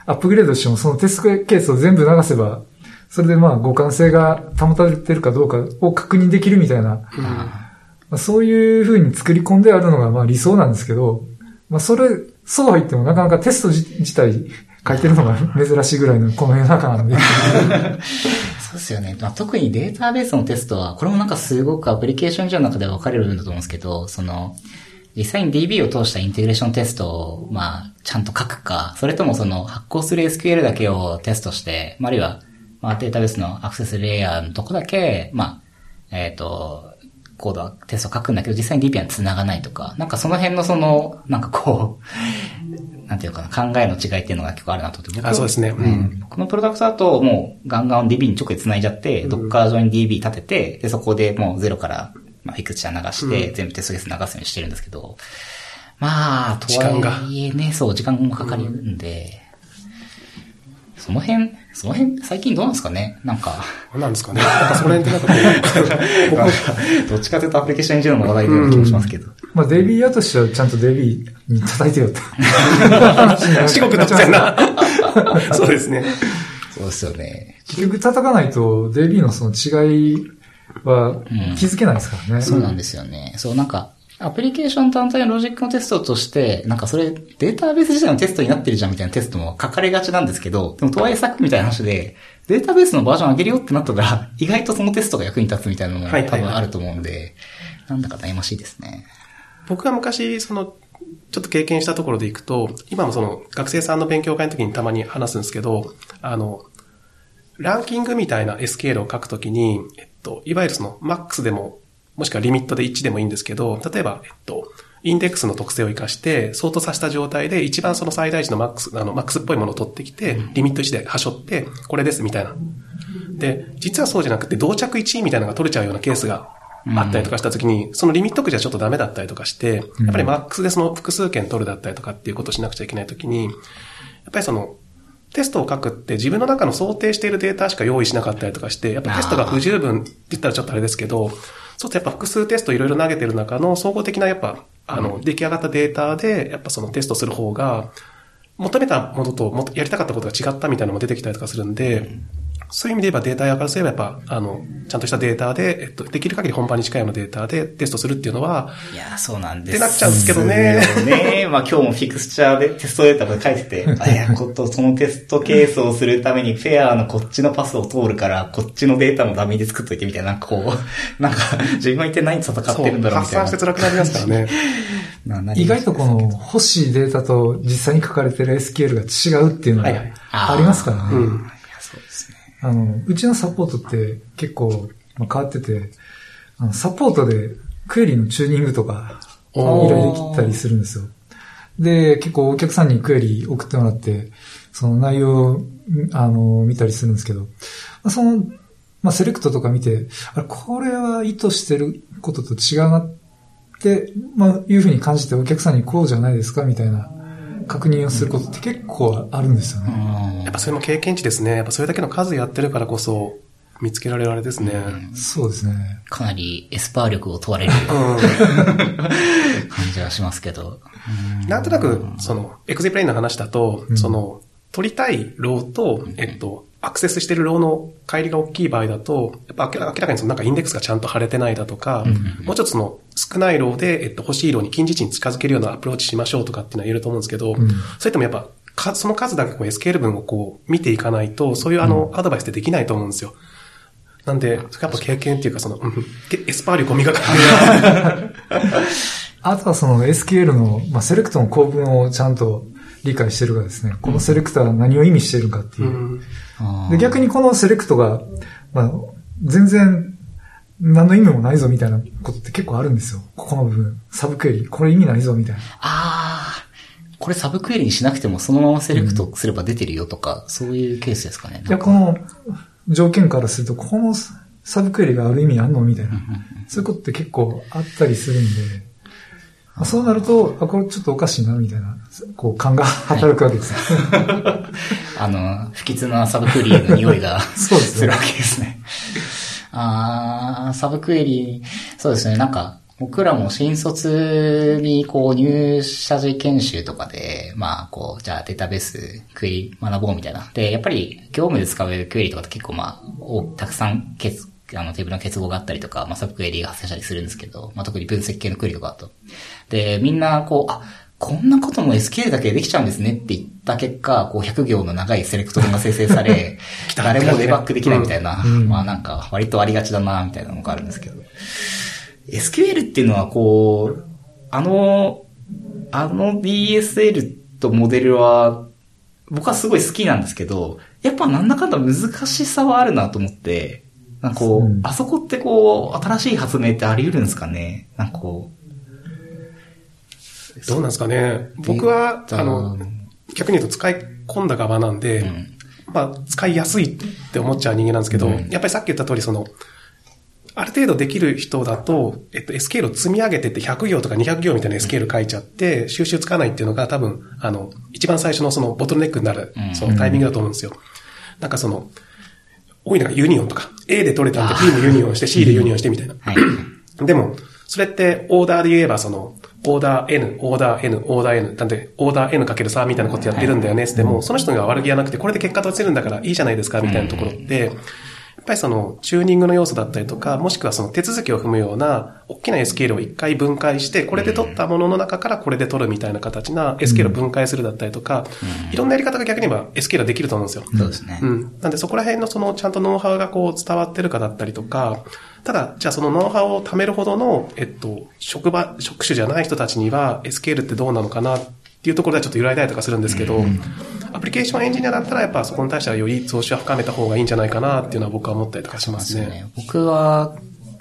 Speaker 3: アップグレードしてもそのテストケースを全部流せば、それでまあ互換性が保たれてるかどうかを確認できるみたいな、まあ、そういう風に作り込んであるのがまあ理想なんですけど、まあそれ、そうは言ってもなかなかテスト自体書いてるのが珍しいぐらいのこの世の中なんで。
Speaker 1: そうですよね。まあ、特にデータベースのテストは、これもなんかすごくアプリケーション上の中で分かれる部分だと思うんですけど、その、実際に DB を通したインテグレーションテストを、まあ、ちゃんと書くか、それともその発行する SQL だけをテストして、まあ、あるいは、まあ、データベースのアクセスレイヤーのとこだけ、まあ、えっ、と、コードはテスト書くんだけど、実際に DB は繋がないとか、なんかその辺のその、なんかこう、なんていうかな、考えの違いっていうのが結構あるなと思って、
Speaker 2: あそうですね。うん。
Speaker 1: このプロダクトだともうガンガン DB に直で繋いじゃって、ドッカー上に DB 立てて、で、そこでもうゼロから、まあ、フィクチャー流して、全部テストケース流すようにしてるんですけど、まあ、とはいえね、そう、時間もかかるんで、その辺、その辺、最近どうなんですかね？なんか、
Speaker 2: 何なんですかね？なんかその辺ってなんか
Speaker 1: どっちかというとアプリケーションエンジニアの話題のような気もしますけど。
Speaker 3: まあ DB 屋としてはちゃんと DB に叩いてよって。
Speaker 2: 至極突然な。そうですね。
Speaker 1: そうですよね。
Speaker 3: 結局叩かないと DB のその違いは気づけないですからね。
Speaker 1: そうなんですよね。そう、なんか、アプリケーション単体のロジックのテストとして、なんかそれデータベース自体のテストになってるじゃんみたいなテストも書かれがちなんですけど、でもとはいえさっきみたいな話で、データベースのバージョン上げるよってなったら、意外とそのテストが役に立つみたいなのも多分あると思うんで、なんだか悩ましいですね。
Speaker 2: 僕が昔、その、ちょっと経験したところでいくと、今もその学生さんの勉強会の時にたまに話すんですけど、あの、ランキングみたいな SQL を書くときに、えっと、いわゆるその、マックスでも、もしくはリミットで1でもいいんですけど、例えば、えっと、インデックスの特性を活かして、相当させた状態で一番その最大値のマックス、あの、マックスっぽいものを取ってきて、リミット1ではしょって、これですみたいな。で、実はそうじゃなくて、同着1位みたいなのが取れちゃうようなケースがあったりとかしたときに、そのリミット区じゃちょっとダメだったりとかして、やっぱりマックスでその複数件取るだったりとかっていうことをしなくちゃいけないときに、やっぱりその、テストを書くって自分の中の想定しているデータしか用意しなかったりとかして、やっぱテストが不十分って言ったらちょっとあれですけど、そうするとやっぱ複数テストいろいろ投げてる中の総合的なやっぱ、あの、出来上がったデータで、やっぱそのテストする方が、求めたものともやりたかったことが違ったみたいなのも出てきたりとかするんで、そういう意味で言えばデータ屋からすればやっぱ、あの、ちゃんとしたデータで、えっと、できる限り本番に近いようなデータでテストするっていうのは、
Speaker 1: いや、そうなんです。
Speaker 2: ってなっちゃうんですけどね。
Speaker 1: ね まあ今日もフィクスチャーでテストデータで書いてて、あ、いや、こと、そのテストケースをするためにフェアのこっちのパスを通るから、こっちのデータもダミーで作っといてみたいな、なんかこう、なんか、自分は一体何戦ってるんだろうみたいな。
Speaker 2: 発散して辛くなりますからね。
Speaker 3: 意外とこの欲しいデータと実際に書かれてる SQL が違うっていうのがありますからね。はいはい、うんあの、うちのサポートって結構、まあ、変わってて、あの、サポートでクエリのチューニングとか、依頼できたりするんですよ。で、結構お客さんにクエリ送ってもらって、その内容を、あの、見たりするんですけど、その、まあ、セレクトとか見て、あれ、これは意図してることと違うなって、まあ、いうふうに感じてお客さんにこうじゃないですかみたいな確認をすることって結構あるんですよね。
Speaker 2: やっぱそれも経験値ですね。やっぱそれだけの数やってるからこそ、見つけられるあれですね。
Speaker 3: そうですね。
Speaker 1: かなりエスパー力を問われる感じはしますけど。
Speaker 2: なんとなく、その、エクゼプレインの話だと、その、取りたい row と、えっと、アクセスしてる row の乖離が大きい場合だと、やっぱ明らかにそのなんかインデックスがちゃんと貼れてないだとか、もうちょっとその少ない row で、えっと、欲しい row に近似値に近づけるようなアプローチしましょうとかっていうのは言えると思うんですけど、うん、それともやっぱ、かその数だけこう SQL 文をこう見ていかないと、そういうあの、アドバイスってできないと思うんですよ。なんで、やっぱ経験っていうかその、エスパー力を磨かない。
Speaker 3: あとはその SQL の、まあ、 SELECT の構文をちゃんと理解してるかですね。このセレクトは何を意味しているかっていう。うんで、逆にこのセレクトが、まあ、全然、何の意味もないぞみたいなことって結構あるんですよ。ここの部分。サブクエリ。これ意味ないぞみたいな。あ
Speaker 1: あ。これサブクエリにしなくてもそのままセレクトすれば出てるよとか、うん、そういうケースですかね。
Speaker 3: いや、この条件からすると、このサブクエリがある意味あんのみたいな。そういうことって結構あったりするんで、そうなると、あ、これちょっとおかしいな、みたいな、こう、勘が働くわけです。
Speaker 1: はい、あの、不吉なサブクエリの匂いが そうです、するわけですね。あサブクエリ、そうですね、なんか、僕らも新卒にこう入社時研修とかで、まあこう、じゃあデータベースクエリ学ぼうみたいな。で、やっぱり業務で使うクエリとかって結構まあ、たくさんあの、テーブルの結合があったりとか、まあ、サブクエリが発生したりするんですけど、まあ、特に分析系のクエリとかだと。で、みんな、こう、あ、こんなことも SQL だけでできちゃうんですねって言った結果、こう100行の長いセレクト文が生成され、誰もデバッグできないみたいな、うん、まあなんか割とありがちだな、みたいなのがあるんですけど。SQL っていうのはこう、あの、あの DSL とモデルは、僕はすごい好きなんですけど、やっぱなんだかんだ難しさはあるなと思って、なんかこう、うん、あそこってこう、新しい発明ってあり得るんですかね？なんかこ
Speaker 2: う。どうなんですかね？僕は、あ。の、逆に言うと使い込んだ側なんで、うん、まあ、使いやすいって思っちゃう人間なんですけど、うん、やっぱりさっき言った通り、その、ある程度できる人だと、えっと、SQL を積み上げてって100行とか200行みたいな SQL 書いちゃって、収集つかないっていうのが多分、あの、一番最初のそのボトルネックになる、そのタイミングだと思うんですよ。なんかその、多いのが UNION とか、A で取れたんで B も UNION して C で UNION。してみたいな。はい、でも、それってオーダーで言えばその、オーダー N、オーダー N、オーダー N、なんで、オーダー N かける3みたいなことやってるんだよね、っても、その人が悪気がなくて、これで結果出せるんだからいいじゃないですか、みたいなところって、やっぱりその、チューニングの要素だったりとか、もしくはその手続きを踏むような、大きな SQL を一回分解して、これで取ったものの中からこれで取るみたいな形な SQL を分解するだったりとか、いろんなやり方が逆に言えば SQL はできると思うんですよ。
Speaker 1: そうですね。
Speaker 2: うん。なんでそこら辺のその、ちゃんとノウハウがこう伝わってるかだったりとか、ただ、じゃあそのノウハウを貯めるほどの、えっと、職場、職種じゃない人たちには SQL ってどうなのかなっていうところではちょっと揺らいだりとかするんですけど、アプリケーションエンジニアだったらやっぱそこに対してはより増資は深めた方がいいんじゃないかなっていうのは僕は思ったりとかしますね。
Speaker 1: 僕は、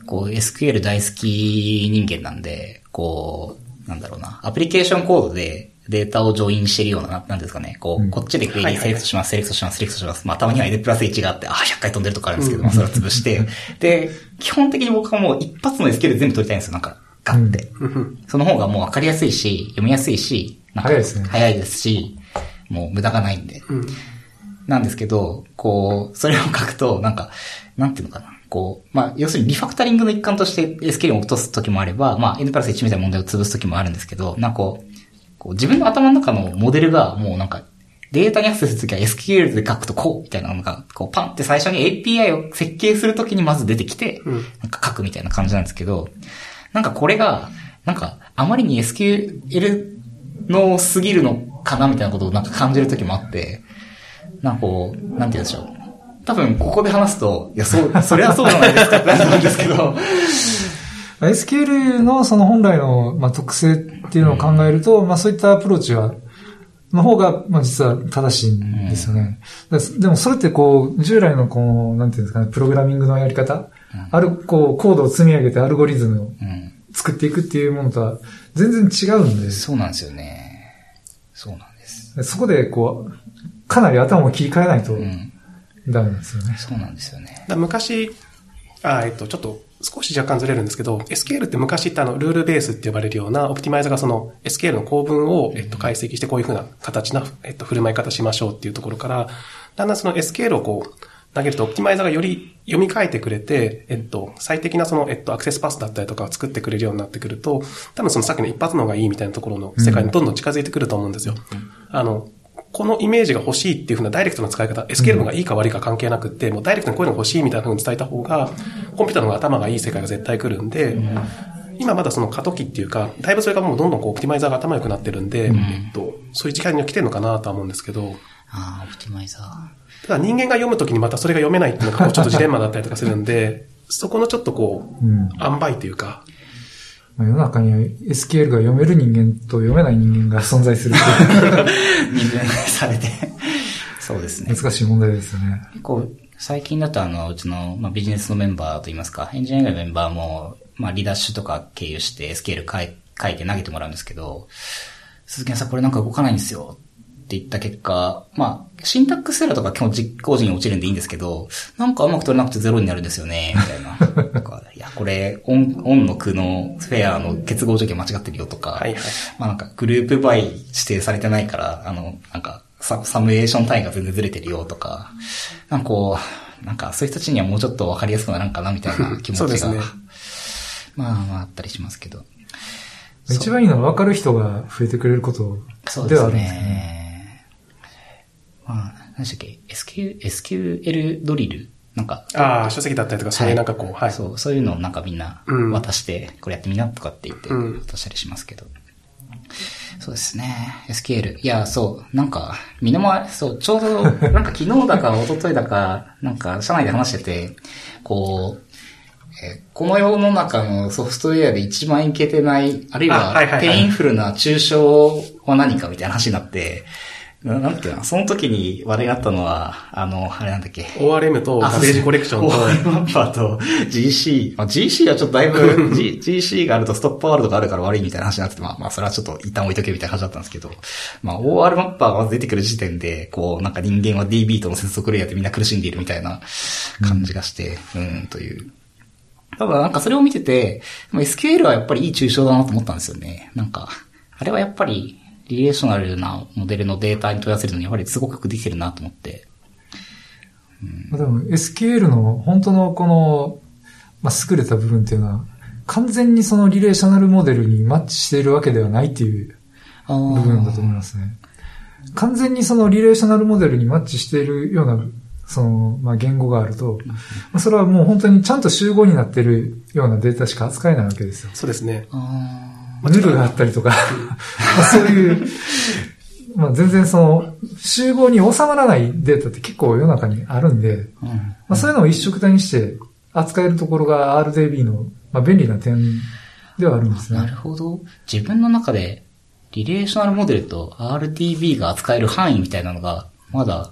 Speaker 1: こう SQL 大好き人間なんで、こう、なんだろうな、アプリケーションコードでデータをジョインしてるような、なんですかね、こう、
Speaker 3: うん。
Speaker 1: こっちでクエリーセレクトします、セレクトします、セレクトします。まあ、たまには N プラス1があって、ああ、100回飛んでるとかあるんですけど、まあ、それを潰して、で、基本的に僕はもう一発の SQL 全部取りたいんですよ、なんか、ガッて。その方がもう分かりやすいし、読みやすいし、なんか
Speaker 3: 早いですね。
Speaker 1: 早いですし、もう無駄がないんで。なんですけど、こう、それを書くと、なんか、なんていうのかな。こう、まあ、要するにリファクタリングの一環として SQL を落とす時もあれば、まあ、N プラス1みたいな問題を潰す時もあるんですけど、なんかこう、こう自分の頭の中のモデルがもうなんか、データにアクセスするときは SQL で書くとこうみたいなのが、こうパンって最初に API を設計するときにまず出てきて、なんか書くみたいな感じなんですけど、なんかこれが、なんかあまりに SQL のすぎるのかなみたいなことをなんか感じるときもあって、なんかこう、なんて言うんでしょう。多分ここで話すと、いや、そう、それはそうじゃないですかってなんですけど、
Speaker 3: SQL のその本来の、まあ、特性っていうのを考えると、まあそういったアプローチは、の方が、まあ実は正しいんですよね。だでもそれってこう、従来のこう、なんていうんですかね、プログラミングのやり方、ある、こう、コードを積み上げてアルゴリズムを
Speaker 1: うん。
Speaker 3: 作っていくっていうものとは全然違うんで、
Speaker 1: そうなんですよね。そうなんです。
Speaker 3: そこでこう、かなり頭を切り替えないと
Speaker 1: うん。
Speaker 3: ダメなんですよね。
Speaker 1: そうなんですよね。
Speaker 2: だ昔、あ、えっと、ちょっと少し若干ずれるんですけど、SQL って昔ってあの、ルールベースって呼ばれるような、オプティマイザーがその SQL の構文を、えっと、解析してこういうふうな形な、えっと、振る舞い方しましょうっていうところから、だんだんその SQL をこう、投げると、オプティマイザーがより読み替えてくれて、えっと、最適なその、えっと、アクセスパスだったりとかを作ってくれるようになってくると、多分そのさっきの一発の方がいいみたいなところの世界にどんどん近づいてくると思うんですよ。あの、このイメージが欲しいっていうふうなダイレクトな使い方、SQL がいいか悪いか関係なくって、もうダイレクトにこういうのが欲しいみたいなふうに伝えた方が、コンピューターの方が頭がいい世界が絶対来るんで、今まだその過渡期っていうか、だいぶそれがもうどんどんこうオプティマイザーが頭良くなってるんで、えっと、そういう時間には来てるのかなとは思うんですけど、
Speaker 1: ああ、オプティマイザー。
Speaker 2: ただ人間が読むときにまたそれが読めないっていうのがちょっとジレンマだったりとかするんで、そこのちょっとこう、
Speaker 3: うん。
Speaker 2: 塩梅というか、
Speaker 3: まあ世の中には SQL が読める人間と読めない人間が存在するっていう
Speaker 1: 二分されて。そうですね。
Speaker 3: 難しい問題ですよね。
Speaker 1: 結構、最近だとあの、うちの、まあ、ビジネスのメンバーといいますか、エンジニア以外のメンバーも、まあ、 Redash とか経由して SQL 書い書いて投げてもらうんですけど、鈴木さんこれなんか動かないんですよ。って言った結果、まあ、 syntax error とか基本実行時に落ちるんでいいんですけど、なんかうまく取れなくてゼロになるんですよね、みたいな。なんかいや、これ、オン、オンの区のフェアの結合条件間違ってるよとか、
Speaker 2: はいはい
Speaker 1: まあなんかグループバイ指定されてないから、あの、なんかササムエーション単位が全然ずれてるよとか、なんかこう、なんかそういう人たちにはもうちょっとわかりやすくならんかなみたいな 気持ちが、
Speaker 2: そうですね
Speaker 1: まあまああったりしますけど。
Speaker 3: 一番いいのは分かる人が増えてくれること
Speaker 1: で
Speaker 3: はあるんですね。
Speaker 1: あ、何でしたっけ ?SQ、SQL ドリル？なんか、
Speaker 2: ああ、書籍だったりとか、そういうなんかこう、はい。
Speaker 1: そう、そういうのをなんかみんな
Speaker 2: うん
Speaker 1: 渡して、これやってみなとかって言って
Speaker 2: うん
Speaker 1: 渡したりしますけど。そうですね。SQL。いや、そう、なんか、みんなも、そう、ちょうど、なんか昨日だか一昨日だか、なんか社内で話してて、こう、えーこの世の中のソフトウェアで一番いけてない、あるいは painful な抽象は何かみたいな話になって、ななんだっけな、その時に話題になったのは、あの、あれなんだっけ
Speaker 2: ？ORM と
Speaker 1: あ
Speaker 2: garbage collection と、
Speaker 1: O/R mapperと GC。まあ、GC はちょっとだいぶ、G、GC があると stop world があるから悪いみたいな話になってて、まあ、まあ、それはちょっと一旦置いとけみたいな話だったんですけど、まあ、OR マッパーが出てくる時点で、こう、なんか人間は DB との接続レイヤーでみんな苦しんでいるみたいな感じがして、うん、という。ただなんかそれを見てて、まあ SQL はやっぱりいい抽象だなと思ったんですよね。なんか、あれはやっぱり、リレーショナルなモデルのデータに問い合わせるのにやっぱりすごくよくできてるなと思って、
Speaker 3: まあでも SQL の本当のこの、まあ、優れた部分っていうのは、完全にそのリレーショナルモデルにマッチしているわけではないっていう
Speaker 1: あ
Speaker 3: 部分だと思いますね。完全にそのリレーショナルモデルにマッチしているような、その、まあ、言語があると、まあ、それはもう本当にちゃんと集合になっているようなデータしか扱えないわけですよ。
Speaker 2: そうですね。
Speaker 1: あ
Speaker 3: ヌルがあったりとか、まあそういう、まあ全然その、集合に収まらないデータって結構世の中にあるんで、
Speaker 1: ーうん。
Speaker 3: まあそういうのを一色体にして扱えるところが RDB の、まあ、便利な点ではあるんですね。
Speaker 1: なるほど。自分の中でリレーショナルモデルと RDB が扱える範囲みたいなのが、まだ、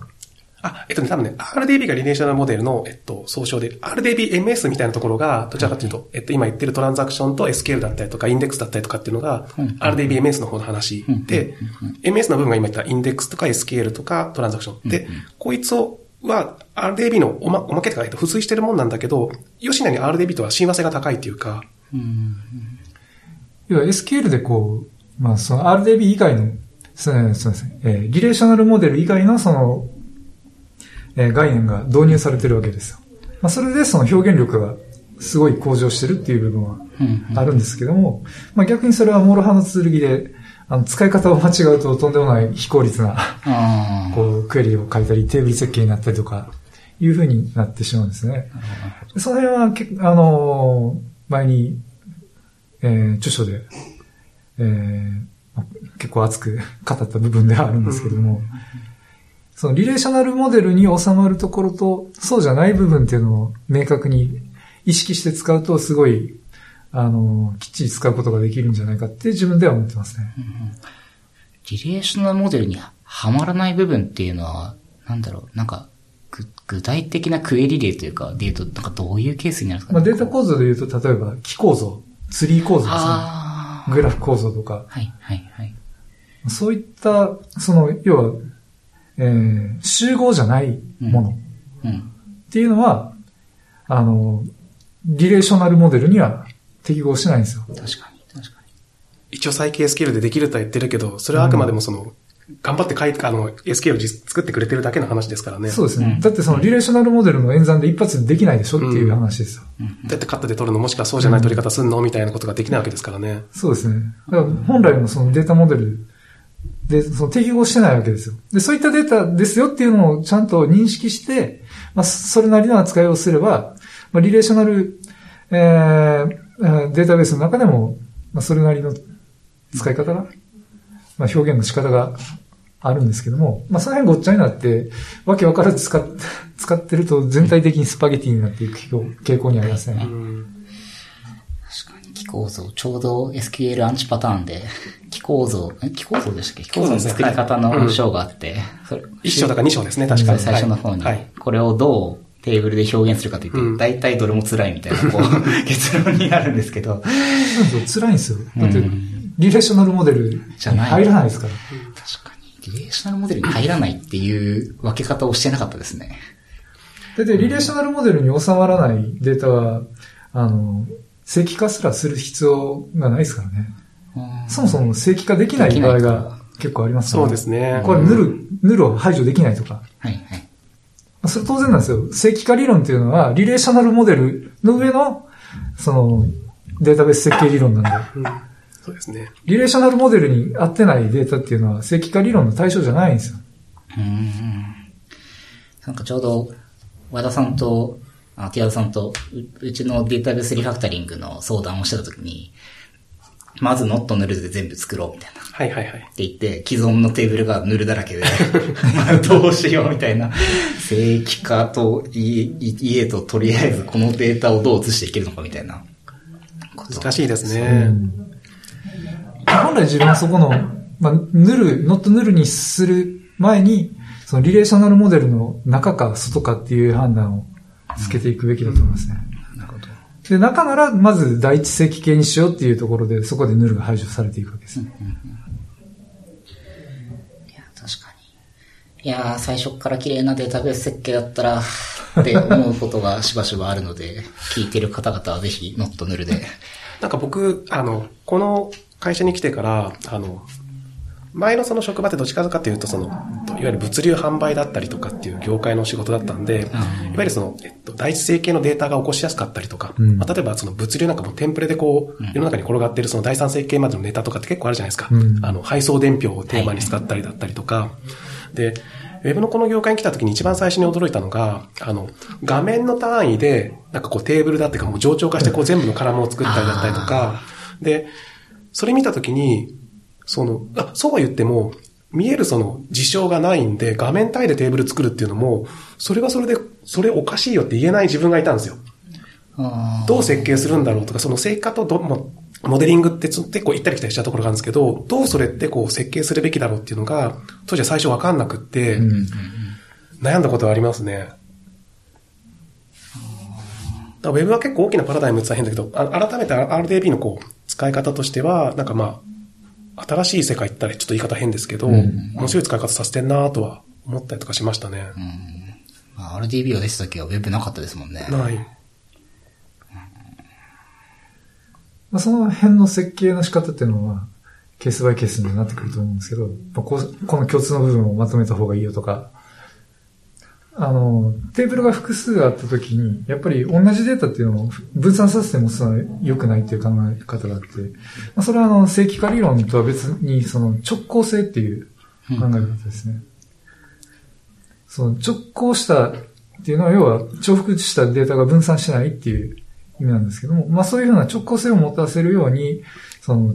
Speaker 2: あ、えっとね、多分ね、RDB がリレーショナルモデルの、えっと、総称で、RDBMS みたいなところが、どちらかというと、えっと、今言ってるトランザクションと SQL だったりとか、インデックスだったりとかっていうのが、RDBMS の方の話で、MS の部分が今言ったインデックスとか SQL とかトランザクション。で、こいつを、は、RDB のおま、おまけとか、えっと、付随してるもんなんだけど、吉野に RDB とは親和性が高いっていうか、
Speaker 3: 要は SQL でこう、まあその RDB 以外の、すみません、えー relational model 以外のその、えー概念が導入されてるわけですよ。まあそれでその表現力がすごい向上してるっていう部分はあるんですけども、まあ逆にそれは諸刃の剣で、あの、使い方を間違うととんでもない非効率な、
Speaker 1: あ
Speaker 3: こう、クエリを書いたり、テーブル設計になったりとか、いう風になってしまうんですね。その辺はけ、あのー前に、えー著書で、えーまあ結構熱く語った部分ではあるんですけども、そのリレーショナルモデルに収まるところと、そうじゃない部分っていうのを明確に意識して使うと、すごい、あのーきっちり使うことができるんじゃないかって自分では思ってますね。
Speaker 1: リレーショナルモデルにはまらない部分っていうのは、なんだろう、なんか、ぐ具体的なクエリ例というか、で言うと、なんかどういうケースになるんですか
Speaker 3: まあ、
Speaker 1: ね。
Speaker 3: データ構造で言うと、例えば、気構造、ツリー構造ですね。グラフ構造とか、
Speaker 1: はい、はい、はい。
Speaker 3: そういった、その、要は、えー集合じゃないもの
Speaker 1: うん。
Speaker 3: っていうのは、あの、リレーショナルモデルには適合しないんですよ。
Speaker 1: 確かに、確か
Speaker 2: 一応再起 SQL でできるとは言ってるけど、それはあくまでもその、頑張って書いて、あの、SQL を実作ってくれてるだけの話ですからね。
Speaker 3: そうですね。
Speaker 1: うん
Speaker 3: だってそのリレーショナルモデルの演算で一発でできないでしょっていう話ですよ。
Speaker 2: だってカットで取るのもしくはそうじゃない取り方すんのみたいなことができないわけですからね。
Speaker 3: そうですね。だから本来のそのデータモデルで、その適合してないわけですよ。で、そういったデータですよっていうのをちゃんと認識して、まあ、それなりの扱いをすれば、まあ、リレーショナル、えーデータベースの中でも、まあ、それなりの使い方が、まあ、表現の仕方があるんですけども、まあ、その辺ごっちゃになって、わけわからず使っ 使ってると全体的にスパゲティになっていく傾向傾向にありますね。
Speaker 2: うん。
Speaker 1: 確かに、気構造、ちょうど SQL アンチパターンで、気構造、え気構造でしたっけ？気構造の作り方の章があって、それ
Speaker 2: 一章だか二章ですね、確かに。
Speaker 1: 最初の方に
Speaker 2: はい。、
Speaker 1: これをどうテーブルで表現するかというと、
Speaker 2: うん
Speaker 1: 大体どれも辛いみたいな、こう、結論になるんですけど、
Speaker 3: そう辛いんですよ。だって
Speaker 1: うん、
Speaker 3: リレーショナルモデルに
Speaker 1: じゃない
Speaker 3: 入らないですから。
Speaker 1: 確かに、リレーショナルモデルに入らないっていう分け方をしてなかったですね。
Speaker 3: だって、リレーショナルモデルに収まらないデータは、あの、正規化すらする必要がないですからね。そもそも正規化できない場合が結構ありますから
Speaker 2: そうですね。
Speaker 3: これ、ヌル、ヌルを排除できないとか。
Speaker 1: はい、はい。
Speaker 3: まあそれ当然なんですよ。正規化理論っていうのは、リレーショナルモデルの上の、その、データベース設計理論なんで、
Speaker 2: うんそうですね。
Speaker 3: リレーショナルモデルに合ってないデータっていうのは正規化理論の対象じゃないんですよ。
Speaker 1: うーん。なんかちょうど、和田さんと、あ、木田さんとう、うちのデータベースリファクタリングの相談をしてたときに、まずノットヌルで全部作ろうみたいな。
Speaker 2: はいはいはい。
Speaker 1: って言って、既存のテーブルがヌルだらけで、ま あどうしようみたいな。正規化と家家ととりあえずこのデータをどう移していけるのかみたいな。
Speaker 2: 難しいですね。
Speaker 3: 本来自分はそこの、まあ、ヌル、ノットヌルにする前に、そのリレーショナルモデルの中か外かっていう判断をつけていくべきだと思いますね。
Speaker 1: なるほど。
Speaker 3: で、中なら、まず第一正規形にしようっていうところで、そこでヌルが排除されていくわけです。
Speaker 1: いや、確かに。いやー、最初から綺麗なデータベース設計だったら、って思うことがしばしばあるので、聞いてる方々はぜひノットヌルで。
Speaker 2: なんか僕、あの、この会社に来てから、あの、前のその職場ってどっちかというと、その、いわゆる物流販売だったりとかっていう業界の仕事だったんで、いわゆるその、えっと、第一成形のデータが起こしやすかったりとか、
Speaker 3: うん。
Speaker 2: まあ、例えばその物流なんかもテンプレでこう、世の中に転がってるその第三成形までのネタとかって結構あるじゃないですか。
Speaker 3: うん。
Speaker 2: あの、配送伝票をテーマに使ったりだったりとか、で、ウェブのこの業界に来た時に一番最初に驚いたのが、あの、画面の単位で、なんかこうテーブルだっていうかもう上長化してこう全部のカラムを作ったりだったりとか、で、それ見た時に、その、あ、そうは言っても、見えるその事象がないんで、画面単位でテーブル作るっていうのも、それはそれで、それおかしいよって言えない自分がいたんですよ。どう設計するんだろうとか、その成果とど、もモデリングって結構行ったり来たりしたところがあるんですけど、どうそれってこう設計するべきだろうっていうのが、当時は最初わかんなくって、
Speaker 3: うん。
Speaker 2: 悩んだことはありますね。ウェブは結構大きなパラダイムって大変だけど、あ改めて RDB のこう、使い方としては、なんかまあ、新しい世界って言ったらちょっと言い方変ですけど、
Speaker 3: うん
Speaker 2: 面白い使い方させてんなとは思ったりとかしましたね。
Speaker 1: まあ RDB を出てた時は Web なかったですもんね。
Speaker 2: ない。
Speaker 3: まあ、その辺の設計の仕方っていうのは、ケースバイケースになってくると思うんですけど、この共通の部分をまとめた方がいいよとか、あの、テーブルが複数あった時に、やっぱり同じデータっていうのを分散させて持つのは良くないっていう考え方があって、まあ、それはあの、正規化理論とは別に、その直行性っていう考え方ですね。その直行したっていうのは、要は重複したデータが分散しないっていう意味なんですけども、まあそういうふうな直行性を持たせるように、その、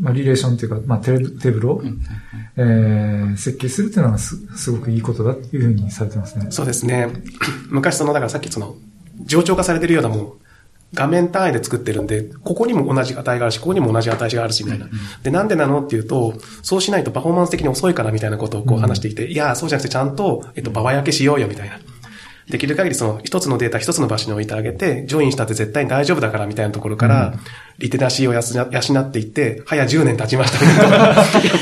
Speaker 3: まあリレーションっていうか、まあテーブテーブルを、えー設計するっていうのはすすごくいいことだっていうふうにされてますね。
Speaker 2: そうですね。昔その、だからさっきその、冗長化されてるようなもん、画面単位で作ってるんで、ここにも同じ値があるし、ここにも同じ値があるし、みたいな。で、なんでなのっていうと、そうしないとパフォーマンス的に遅いからみたいなことをこう話してきて、いや、そうじゃなくてちゃんと、えっと、場合分けしようよ、みたいな。できる限りその一つのデータ一つの場所に置いてあげて、ジョインしたって絶対に大丈夫だからみたいなところから、リテラシーをやす養っていって、早10年経ちましたみたいなやっ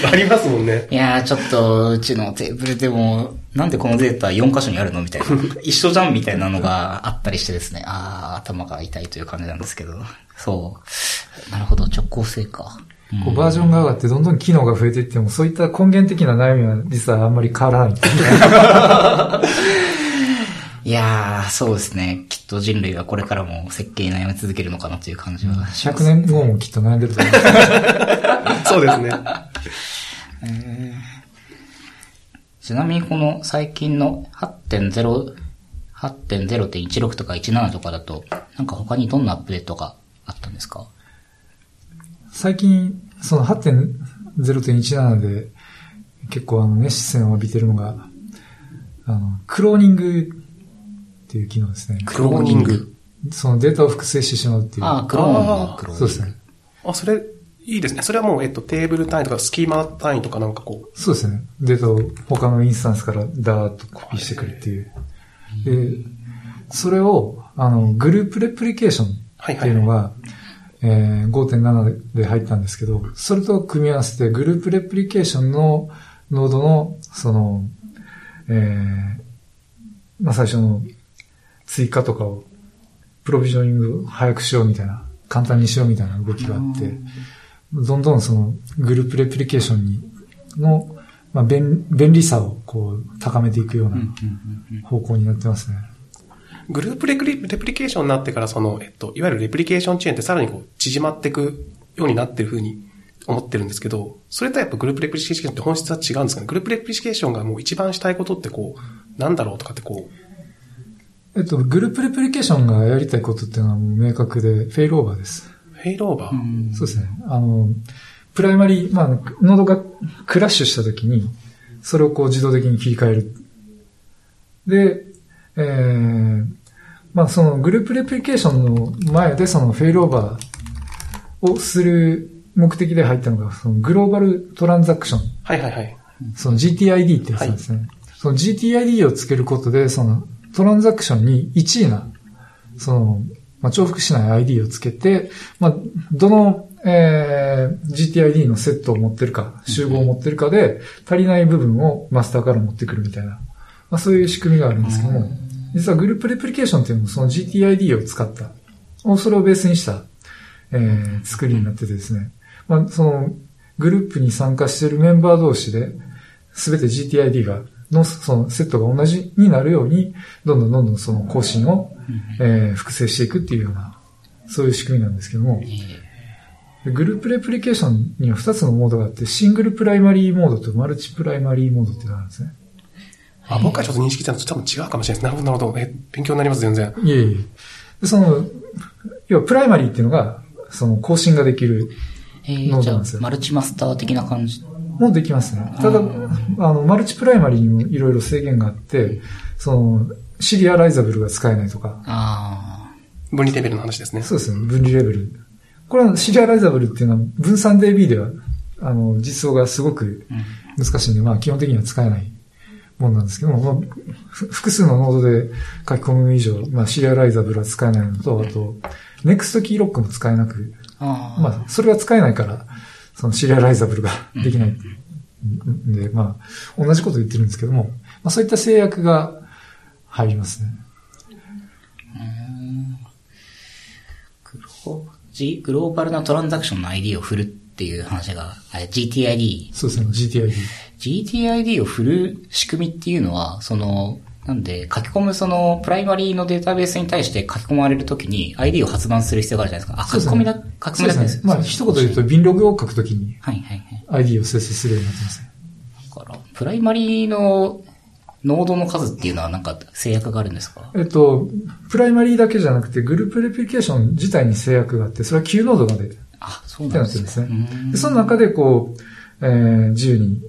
Speaker 2: ぱありますもんね。
Speaker 1: いやー、ちょっと、うちのテーブルでも、なんでこのデータ4箇所にあるのみたいな。一緒じゃんみたいなのがあったりしてですね。あー、頭が痛いという感じなんですけど。そう。なるほど、直行性か。うん
Speaker 3: こうバージョンが上がってどんどん機能が増えていっても、そういった根源的な悩みは実はあんまり変わらない。
Speaker 1: いやー、そうですね。きっと人類はこれからも設計に悩み続けるのかなという感じはします。
Speaker 3: 100年後もきっと悩んでると思います。
Speaker 2: そうですね。
Speaker 1: ちなみにこの最近の8.0、8.0.16とか17とかだと、なんか他にどんなアップデートがあったんですか？
Speaker 3: 最近、その8.0.17で結構あの熱視線を浴びてるのが、あの、クローニングっていう機能ですね。
Speaker 1: クローニング。
Speaker 3: そのデータを複製してしまうっていう。
Speaker 1: あー、クローン。
Speaker 3: そうですね。
Speaker 2: あ、それ、いいですね。それはもう、えっと、テーブル単位とか、スキーマ単位とかなんかこう、
Speaker 3: そうですね。データを他のインスタンスからダーッとコピーしてくるっていう。で、それを、あの、グループレプリケーションっていうのが、えー5.7で入ったんですけど、それと組み合わせてグループレプリケーションのノードの、その、えーまあ最初の追加とかを、プロビジョニングを早くしようみたいな、簡単にしようみたいな動きがあって、どんどんそのグループレプリケーションにの、まあ、便便利さをこう高めていくような方向になってますね。
Speaker 2: グループレプリレプリケーションになってから、その、えっと、いわゆるレプリケーションチェーンってさらにこう、縮まっていくようになってるふうに思ってるんですけど、それとやっぱ group replication って本質は違うんですかね？ group replication がもう一番したいことってこう、なんだろうとかってこう、
Speaker 3: えっと、 group replication がやりたいことっていうのはもう明確で、 failover です。
Speaker 2: failover？
Speaker 3: そうですね。あの、プライマリー、まあ、ノードがクラッシュしたときに、それをこう自動的に切り替える。で、えー、まあそのグループレプリケーションの前でそのフェイルオーバーをする目的で入ったのが、そのグローバルトランザクション。
Speaker 2: はいはいはい。
Speaker 3: その GTID ってやつですね。その GTID をつけることで、そのトランザクションに1位な、その、まあ、重複しない ID をつけて、まあ、どの、えー GTID のセットを持ってるか、集合を持ってるかで、足りない部分をマスターから持ってくるみたいな、まあ、そういう仕組みがあるんですけども、実はグループレプリケーションっていうのもその GTID を使った、それをベースにした、えー作りになっててですね、まあ、その、グループに参加しているメンバー同士で、すべて GTID が、の、そのセットが同じになるように、どんどんどんどんその更新を、えー複製していくっていうような、そういう仕組みなんですけども、でグループレプリケーションには2つのモードがあって、シングルプライマリーモードとマルチプライマリーモードっていうのがあるんですね。
Speaker 2: あ、僕はちょっと認識したのと多分違うかもしれないです。なるほど、なるほど。え、勉強になります、全然。
Speaker 3: いえいえ。でその、要はプライマリーっていうのが、その更新ができるノードなんですよ、
Speaker 1: マルチマスター的な感じ。
Speaker 3: もできますね。ただ、あの、マルチプライマリーにもいろいろ制限があって、その、シリアライザブルが使えないとか、
Speaker 1: あ
Speaker 2: 分離レベルの話ですね。
Speaker 3: そうですね、分離レベルこれはシリアライザブルっていうのは分散 DB では、あの、実装がすごく難しいんで、まあ基本的には使えないもんなんですけども、まあ、ふ複数のノードで書き込む以上、まあシリアライザブルは使えないのと、あと、ネクストキーロックも使えなく、
Speaker 1: ああ。
Speaker 3: まあそれは使えないから、そのシリアライザブルができないんで、まあ同じこと言ってるんですけども、まあそういった制約が入りますね。
Speaker 1: グロー G グローバルなトランザクションの ID を振るっていう話が、GTID。
Speaker 3: そうですね、GTID。
Speaker 1: GTID を振る仕組みっていうのは、その、なんで、書き込むその、プライマリーのデータベースに対して書き込まれるときに ID を発番する必要があるじゃないですか。あ、書き込みだ、書き込みだけです
Speaker 3: ね。まあ一言で言うと、 binlog を書くときに
Speaker 1: はいはいはい。
Speaker 3: ID を生成するようになってますね。
Speaker 1: だから、プライマリーのノードの数っていうのはなんか制約があるんですか？
Speaker 3: えっと、プライマリーだけじゃなくて、 Group Replication 自体に制約があって、それは9ノードまでって
Speaker 1: あ、そうな
Speaker 3: なんっ
Speaker 1: ですね。
Speaker 3: てるんですね。その中で、こう、えー、自由に、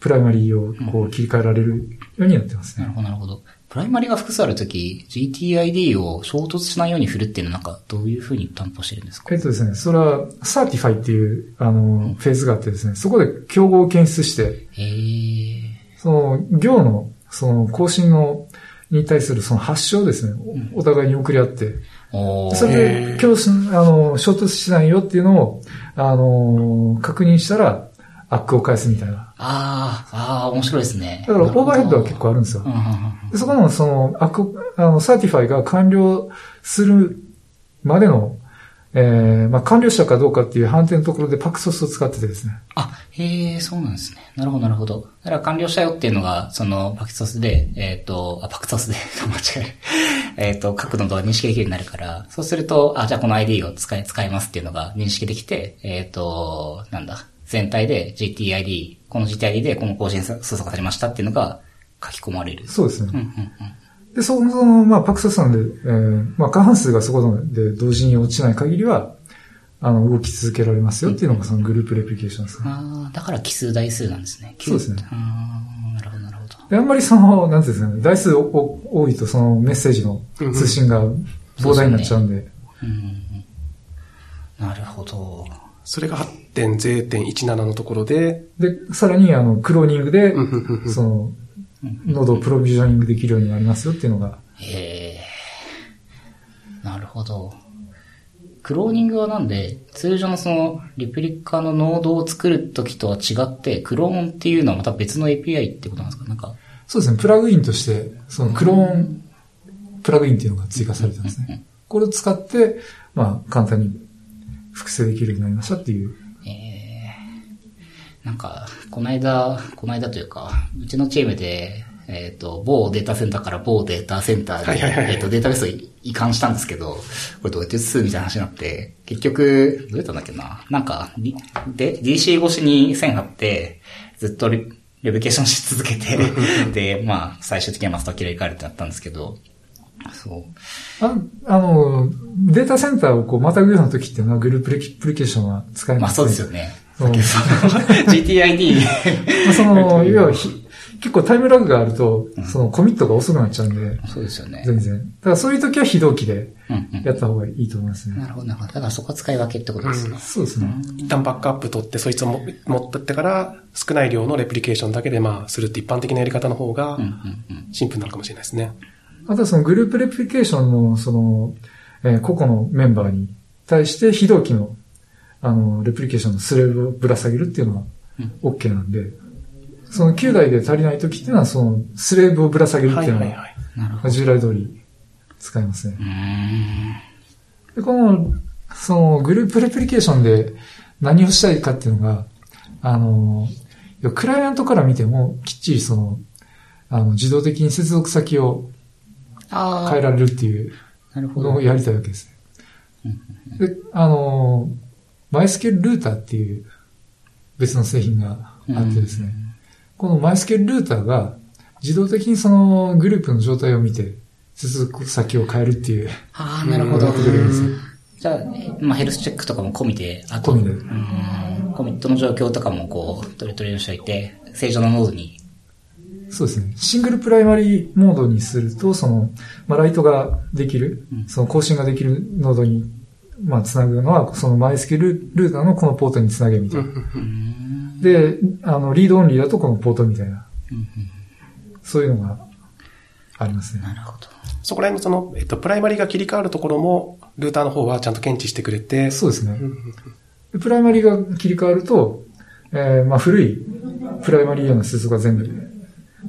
Speaker 3: プライマリーをこう切り替えられるようになってますね。
Speaker 1: なるほど、なるほど。プライマリーが複数あるとき、GTID を衝突しないように振るっていうのはなんか、どういうふうに担保してるんですか？
Speaker 3: えっとですね、それは、 certify っていう、あの、フェーズがあってですね、そこで競合を検出して。その、行の、その、更新の、に対するそのハッシュをですね、おお互いに送り合って、それで、教師、あの、衝突しないよっていうのを、あの、確認したら、 ACK を返すみたいな。
Speaker 1: あー、あー、面白いですね。
Speaker 3: だから、オーバーヘッドは結構あるんですよ
Speaker 1: うん。うんうん
Speaker 3: でそこの、その、アック、あの、サーティファイが完了するまでの、えー、まあ、完了したかどうかっていう判定のところで Paxos を使っててですね。
Speaker 1: あ、へえ、そうなんですね。なるほど、なるほど。だから完了したよっていうのが、その、パクソスで、えっ、と、あ、パクソスで、間違える。えっと、角度が認識できるようになるから、そうすると、あ、じゃあこの ID を使い、使いますっていうのが認識できて、えっ、と、なんだ、全体で GTID、この GTID でこの更新操作がされましたっていうのが書き込まれる。
Speaker 3: そうですね。
Speaker 1: うんうんうん。
Speaker 3: で、その、その、まあ、パクソスなんで、えー、まあ、過半数がそこで同時に落ちない限りは、あの、動き続けられますよっていうのがそのグループレプリケーションですね。
Speaker 1: ああ、だから奇数台数なんですね。
Speaker 3: そうですね
Speaker 1: ああ、なるほど、なるほど。
Speaker 3: で、あんまりその、なんていうんですかね、台数おお多いとそのメッセージの通信が膨大になっちゃうんで、
Speaker 1: うんうんうん。なるほど。
Speaker 2: それが8.0.17のところで、
Speaker 3: で、さらにあの、クローニングでその、ノードをプロビジョニングできるようになりますよっていうのが、
Speaker 1: へえ。なるほど。クローニングはなんで、通常のその、リプリカのノードを作るときとは違って、クローンっていうのはまた別の API ってことなんですか？なんか、
Speaker 3: そうですね、プラグインとして、そのクローンプラグインっていうのが追加されてますね。これを使って、まあ、簡単に複製できるようになりましたっていう。
Speaker 1: ええなんか、この間、この間というか、うちのチームで、えっ、と、某データセンターから某データセンターで、えっ、と、データベースを移管したんですけど、これどうやって移すみたいな話になって、結局、どうやったんだっけな？なんか、リで、DC 越しに線貼って、ずっとレレプリケーションし続けて、で、まあ、最終的にはマスター切り替えるってなったんですけど、そう。
Speaker 3: ああの、データセンターをこう、またぐような時っていうのはグループレプリケーションは使え
Speaker 1: まあ
Speaker 3: ます
Speaker 1: そうですよね。
Speaker 3: そう
Speaker 1: さっきその GTID
Speaker 3: まあその、要はひ、結構タイムラグがあると、そのコミットが遅くなっちゃうんで、
Speaker 1: そうですよね。
Speaker 3: 全然。だからそういう時は非同期で
Speaker 1: うんうん
Speaker 3: やった方がいいと思いますね。
Speaker 1: なるほど、なるほど。だからそこは使い分けってことですね。
Speaker 3: そうですね。
Speaker 2: 一旦バックアップ取って、そいつをも持ってってから、少ない量のレプリケーションだけで、まあ、するって一般的なやり方の方が
Speaker 1: うん、うんうん。
Speaker 2: シンプルなのかもしれないですね。
Speaker 3: あとはそのグループレプリケーションの、その、えー個々のメンバーに対して非同期の、あの、レプリケーションのスレーブをぶら下げるっていうのは OK なんで、その9台で足りない時っていうのは、そのスレーブをぶら下げるっていうのは。従来通り使いますね。で、この、そのグループレプリケーションで何をしたいかっていうのが、あの、クライアントから見てもきっちりその、あの、自動的に接続先を
Speaker 1: あ
Speaker 3: 変えられるっていう。のをやりたいわけですね。で、あの、MySQL ルーターっていう別の製品があってですね、この MySQL ルーターが自動的にそのグループの状態を見て接続先を変えるっていう
Speaker 1: ああ、なるほど。じゃあ、えまあヘルスチェックとかも込みで、あと、
Speaker 3: 込みで
Speaker 1: うんコミットの状況とかもこう、取り取りにしておいて、正常なノードに。
Speaker 3: そうですね。シングルプライマリーモードにすると、その、まあ、 write ができる、その更新ができるノードに、まあ、つなぐのは、その MySQL ルーターのこのポートにつなげみたいな。
Speaker 1: うん
Speaker 3: で、あの、 read only だとこのポートみたいな。
Speaker 1: うん
Speaker 3: そういうのがありますね。
Speaker 1: なるほど。
Speaker 2: そこら辺のその、えっと、プライマリーが切り替わるところも、ルーターの方はちゃんと検知してくれて、
Speaker 3: そうですねプライマリが切り替わると、えーまあ古いプライマリー用の接続が全部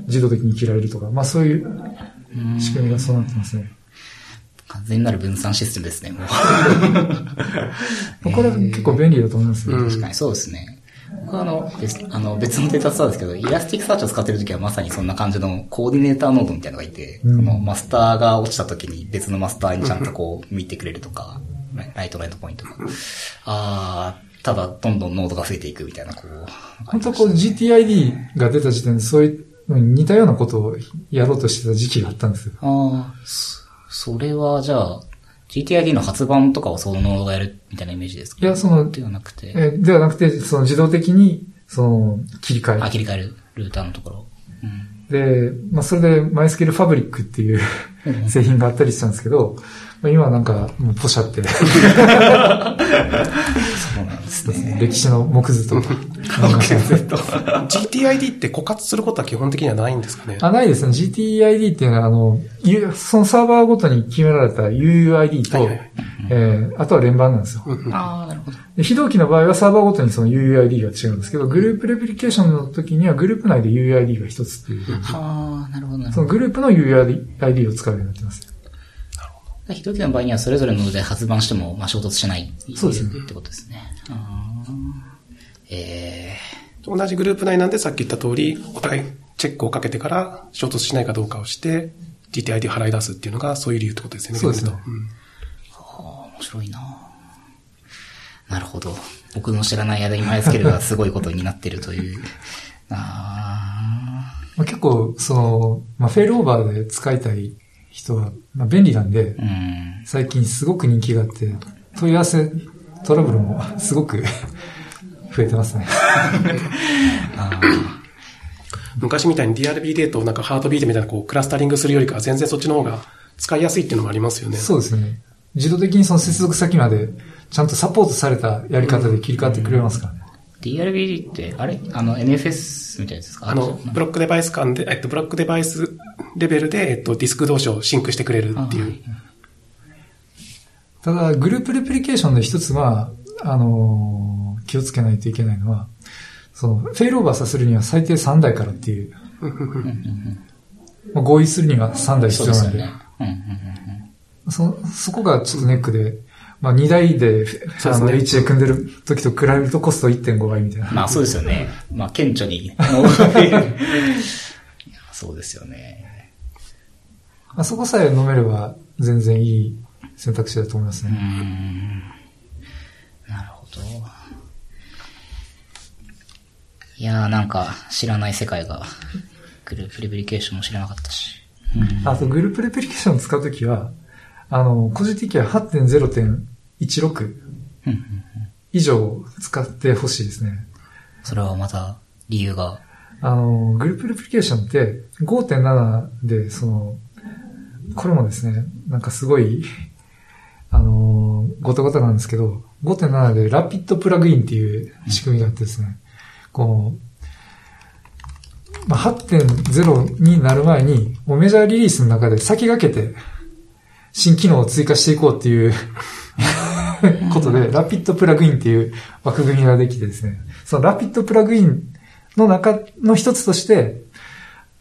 Speaker 3: 自動的に切られるとか、まあそういう仕組みがそうなってますね。
Speaker 1: 完全なる分散システムですね、もう。
Speaker 3: これは結構便利だと思いますよ。
Speaker 2: うん
Speaker 1: 確かにそうですね。僕はあの、別あの別のデータストアですけど、 Elasticsearch を使ってるときはまさにそんな感じのコーディネーターノードみたいなのがいて、
Speaker 3: うん
Speaker 1: そのマスターが落ちたときに別のマスターにちゃんとこう見てくれるとか、 write のエンドポイントが。あー、ただどんどんノードが増えていくみたいな、こう。
Speaker 3: 本当はこう GTID が出た時点でそういう似たようなことをやろうとしてた時期があったんですよ。
Speaker 1: ああ、そそれはじゃあ、GTID の発番とかをそのノードがやるみたいなイメージですか？
Speaker 3: いや、その、
Speaker 1: ではなくて、
Speaker 3: えーではなくて、その自動的に、その、切り替
Speaker 1: あ、
Speaker 3: え。
Speaker 1: 切り替えるルーターのところ。うん
Speaker 3: で、まあ、それで MySQL Fabric っていう製品があったりしたんですけど、まあ、今はなんか、もうポシャって、
Speaker 1: そうなんですね。
Speaker 3: 歴史の木図とか。
Speaker 2: GTID って枯渇することは基本的にはないんですかね？
Speaker 3: あ、ないですね。GTID っていうのは、あの、ゆそのサーバーごとに決められた UUID と、
Speaker 2: はいはい
Speaker 3: えーあとは連番なんですよ。
Speaker 1: ああ、なるほど。
Speaker 3: で非同期の場合はサーバーごとにその UUID が違うんですけど、グループレプリケーションの時にはグループ内で UUID が一つっていう、
Speaker 1: はあ、なるほど、なるほど。
Speaker 3: そのグループの UUID を使うようになってます。
Speaker 1: 一人の場合にはそれぞれので発版しても、まあ、衝突しない
Speaker 3: そうですね
Speaker 1: ってことですね。あーえ
Speaker 2: 同じグループ内なんでさっき言った通り、お互いチェックをかけてから衝突しないかどうかをして、GTID を払い出すっていうのがそういう理由ってことですよね。
Speaker 3: そうですね
Speaker 2: うと
Speaker 1: ー、はあ、面白いななるほど。僕の知らない間にマイスケルがすごいことになってるという。あ
Speaker 3: まあ、結構、その、まあ、フェイルオーバーで使いたい人は、まあ、便利なんで
Speaker 1: ー、うん。
Speaker 3: 最近すごく人気があって、問い合わせ、トラブルもすごく 増えてますね。
Speaker 1: あ
Speaker 2: 昔みたいに DRB データをなんかハートビートみたいなこうクラスタリングするよりかは全然そっちの方が使いやすいっていうのもありますよね。
Speaker 3: そうですね。自動的にその接続先まで、ちゃんとサポートされたやり方で切り替わってくれますからね。
Speaker 1: DRBD って、あれあの、NFS みたいですか
Speaker 2: あの、ブロックデバイス間で、えっと、ブロックデバイスレベルで、えっと、ディスク同士をシンクしてくれるっていう。
Speaker 3: ただ、グループレプリケーションで一つは、あのー気をつけないといけないのは、その、フェイルオーバーさせるには最低3台からっていう、合意するには3台必要なん。で、
Speaker 1: でね。うん。うん。うん。
Speaker 3: そ、そこがちょっとネックで、まあ2台で、
Speaker 2: そう
Speaker 3: あの、
Speaker 2: ですね
Speaker 3: HA 組んでる時と比べるとコスト1.5倍みたいな。
Speaker 1: まあそうですよね。まあ顕著に。そうですよね。
Speaker 3: まあ、そこさえ飲めれば全然いい選択肢だと思いますね。
Speaker 1: ん。なるほど。いやーなんか知らない世界が、グループレプリケーションも知らなかったし。うん
Speaker 3: あと、グループレプリケーションを使うときは、あの、個人的には8.0.16
Speaker 1: うんうん
Speaker 3: 以上使ってほしいですね。
Speaker 1: それはまた理由が？
Speaker 3: あの、グループレプリケーションって5.7で、その、これもですね、なんかすごい、あの、ごたごたなんですけど、5.7でラピッドプラグインっていう仕組みがあってですね、こう、まあ、8.0になる前に、もうメジャーリリースの中で先駆けて、新機能を追加していこうっていう ことで、ラピッドプラグインっていう枠組みができてですね、そのラピッドプラグインの中の一つとして、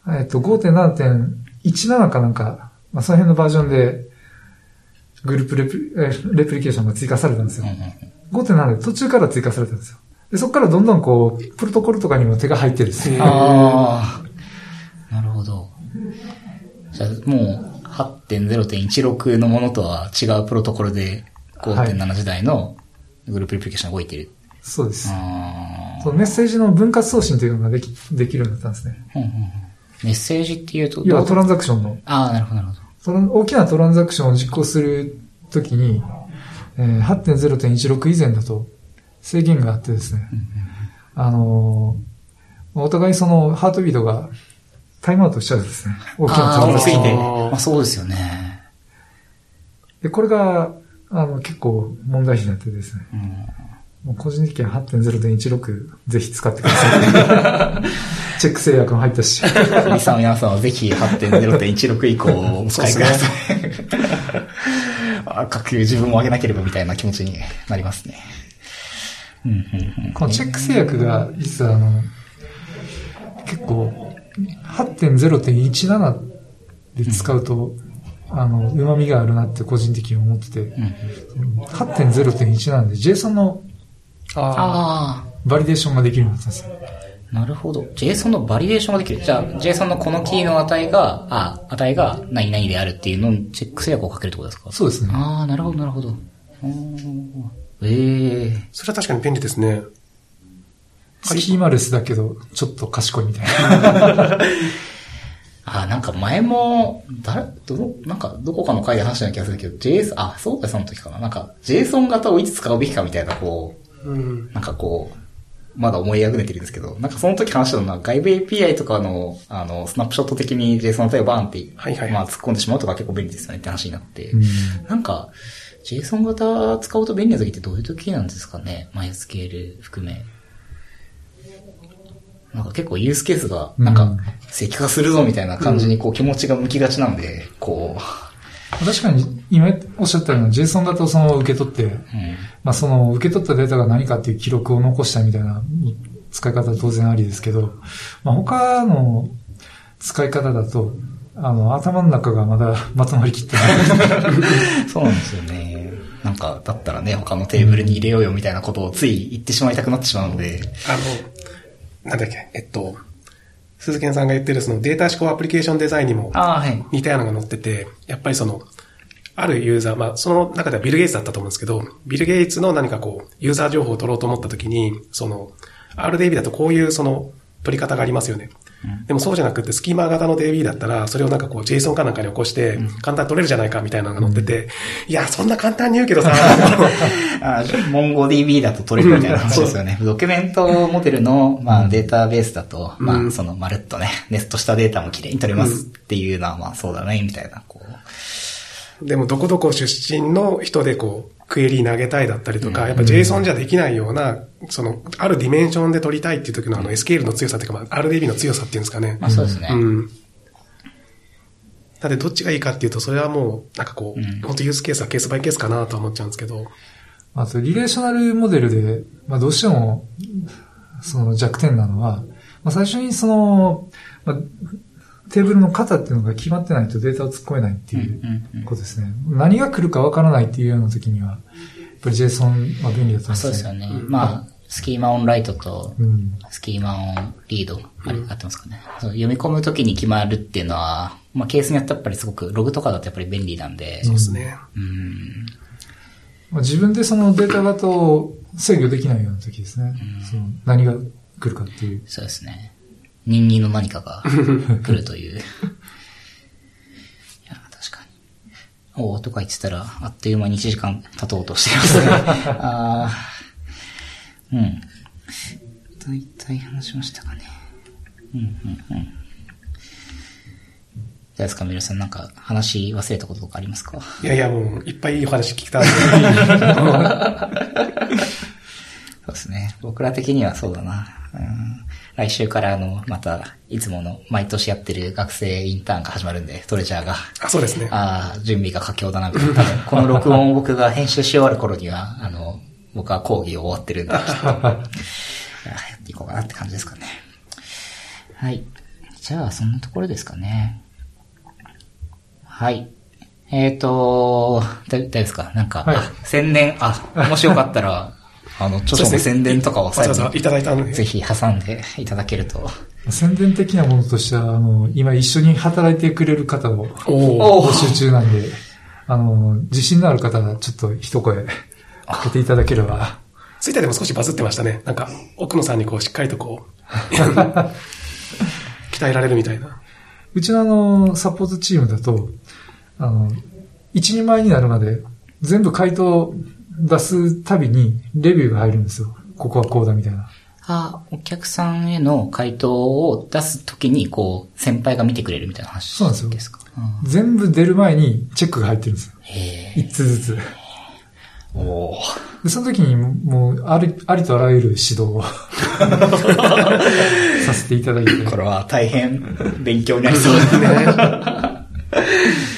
Speaker 3: えっと、5.7.17かなんか、まあ、その辺のバージョンで、グループレプえーレプリケーションが追加されたんですよ
Speaker 1: うん。うん
Speaker 3: 5.7で途中から追加されたんですよ。で、そこからどんどんこう、プロトコルとかにも手が入ってですね。
Speaker 1: ああ、なるほど。じゃあもう8.0.16のものとは違うプロトコルで5.7時代のグループレプリケーションが動いてる。
Speaker 3: そうです。
Speaker 1: あ
Speaker 3: そのメッセージの分割送信というのができ、できるようになったんですね。
Speaker 1: あ、うんうんうんメッセージっていうと、
Speaker 3: 要はトラン
Speaker 1: ン
Speaker 3: ザクションの、
Speaker 1: ああ、なるほど、なるほど。
Speaker 3: その大きなトランザクションを実行するときに、えー8.0.16以前だと制限があってですね、あのーお互いそのハートビートがタイムアウトしちゃうんですね。大きなトランザクション
Speaker 1: 大きすぎて。
Speaker 2: あー
Speaker 1: まあそうですよね。
Speaker 3: で、これが、あの、結構問題児になってですね。もう個人的には8.0.16ぜひ使ってください。チェック制約も入ったし。
Speaker 1: リさん皆さんはぜひ8.0.16以降をお使いください。あ各自分も上げなければみたいな気持ちになりますね。うんうんうん
Speaker 3: このチェック制約が、実はあの、結構、8.0.17で使うと、あの、旨味があるなって個人的に思ってて、8.0.17で JSON の
Speaker 2: あ
Speaker 1: あ
Speaker 3: バリデーションができるようになったんですよ。
Speaker 1: あ、なるほど。JSON のバリデーションができる。じゃあ、JSON のこのキーの値が、あ、値が何々であるっていうのにチェック制約をかけるってことですか？
Speaker 3: そうですね。
Speaker 1: ああ、なるほど、なるほど。ええ
Speaker 2: それは確かに便利ですね。
Speaker 3: スキーマレスだけど、ちょっと賢いみたいな。
Speaker 1: あ、なんか前も、誰、ど、なんかどこかの回で話したような気がするけど、JSON、あ、そうか、その時かな。なんか、JSON 型をいつ使うべきかみたいな、こ
Speaker 2: うん
Speaker 1: う、。なんかこう、まだ思いあぐねてるんですけど、なんかその時話したのは、外部 API とかの、あの、スナップショット的に JSON の値をバーンって、
Speaker 2: はいはい
Speaker 1: まあ突っ込んでしまうとか結構便利ですよねって話になって、
Speaker 3: うん
Speaker 1: なんか、JSON 型使うと便利な時ってどういう時なんですかね MySQL 含め。なんか結構ユースケースが、なんか
Speaker 3: うん、
Speaker 1: 石化するぞみたいな感じにこう気持ちが向きがちなんで、こ
Speaker 3: 確かに、今おっしゃったような JSON 型をそのまま受け取って、
Speaker 1: う、うん。
Speaker 3: まあその受け取ったデータが何かっていう記録を残したみたいな使い方は当然ありですけど、まあ他の使い方だと、あの、頭の中がまだ まとまりきってない。
Speaker 1: そうなんですよね。なんか、だったらね、他のテーブルに入れようよみたいなことをつい言ってしまいたくなってしまうので、
Speaker 2: あの、なんだっけ、えっと、鈴木さんが言ってるそのデータ思考アプリケーションデザインにも。似たようなのが載ってて、やっぱりその、あるユーザー、まあ、その中ではビル・ゲイツだったと思うんですけど、ビル・ゲイツの何かこう、ユーザー情報を取ろうと思ったときに、その、RDB だとこういうその、取り方がありますよね。でもそうじゃなくて、スキーマ型の DB だったら、それをなんかこう、JSON かなんかに起こして、簡単に取れるじゃないかみたいなのが載ってて、いや、そんな簡単に言うけどさ、
Speaker 1: あ MongoDB だと取れるみたいな話ですよね。ドキュメントモデルの、まあ、データベースだと、まあ、その、まるっとね、ネストしたデータも綺麗に取れますっていうのは、まあ、そうだね、みたいな、こう。
Speaker 2: でもどこどこ出身の人でこう、クエリー投げたいだったりとか、やっぱ JSON じゃできないような、その、あるディメンションで取りたいっていう時のあの SQL の強さっていうか、まあ、RDB の強さっていうんですかね。
Speaker 1: まあ、そうですね。
Speaker 2: うん。だってどっちがいいかっていうと、それはもう、なんかこう、
Speaker 1: うん
Speaker 2: 本当ユースケースはケースバイケースかなとは思っちゃうんですけど、
Speaker 3: あと、リレーショナルモデルで、まあどうしても、その弱点なのは、まあ最初にその、まあ、テーブルの型っていうのが決まってないとデータを突っ込めないっていう
Speaker 1: うんうん
Speaker 3: ことですね。何が来るかわからないっていうような時には、やっぱり JSON は便利だと思い
Speaker 1: あ
Speaker 3: ますね。
Speaker 1: そうですよね。まあ、スキーマオンライトと、
Speaker 3: うん。
Speaker 1: スキーマオンリード、あれ、合ってますかね。そう読み込むときに決まるっていうのは、まあ、ケースによってやっぱりすごく、ログとかだとやっぱり便利なんで、
Speaker 2: そうですね。
Speaker 1: うん。
Speaker 3: まあ、自分でそのデータ型を制御できないような時ですね。その何が来るかっていう。
Speaker 1: そうですね。人間の何かが 来るという。いや、確かに。おーとか言ってたら、あっという間に1時間経とうとしていますね。あーうん。大体話しましたかね。うん、うん、うん。どうですか、ミルさん。なんか話忘れたこととかありますか？
Speaker 2: いやいや、もう、いっぱいいいお話聞きたい。
Speaker 1: そうですね。僕ら的にはそうだな。うん、来週からあの、また、いつもの毎年やってる学生インターンが始まるんで、トレジャーが。
Speaker 2: あ、そうですね。
Speaker 1: ああ、準備が佳境だな。多分、この録音を僕が編集し終わる頃には、あの、僕は講義終わってるんで、ややっていこうかなって感じですかね。はい。じゃあ、そんなところですかね。はい。えっ、ー、と、だ、大丈夫ですか？なんか、
Speaker 3: はい
Speaker 1: あ宣伝、あ、もしよかったら、あの、著書の宣伝とかを
Speaker 2: わざわざいただいたので。
Speaker 1: ぜひ挟んでいただけると。
Speaker 3: 宣伝的なものとしては、あの、今一緒に働いてくれる方を募集中なんで、あの、自信のある方はちょっと一声かけていただければ、
Speaker 2: ツイッターでも少しバズってましたね。なんか、奥野さんにこう、しっかりとこう、鍛えられるみたいな。
Speaker 3: うちのあの、サポートチームだと、あの、一人前になるまで、全部回答出すたびに、レビューが入るんですよ。ここはこうだみたいな。
Speaker 1: あ、お客さんへの回答を出すときに、こう、先輩が見てくれるみたいな話
Speaker 3: そうなんですよ全部出る前にチェックが入ってるんですよ。
Speaker 1: へえ。
Speaker 3: 一つずつ。
Speaker 1: おー
Speaker 3: で、その時にもう、あり、ありとあらゆる指導を させていただいて。
Speaker 1: これは大変勉強になりそうですね。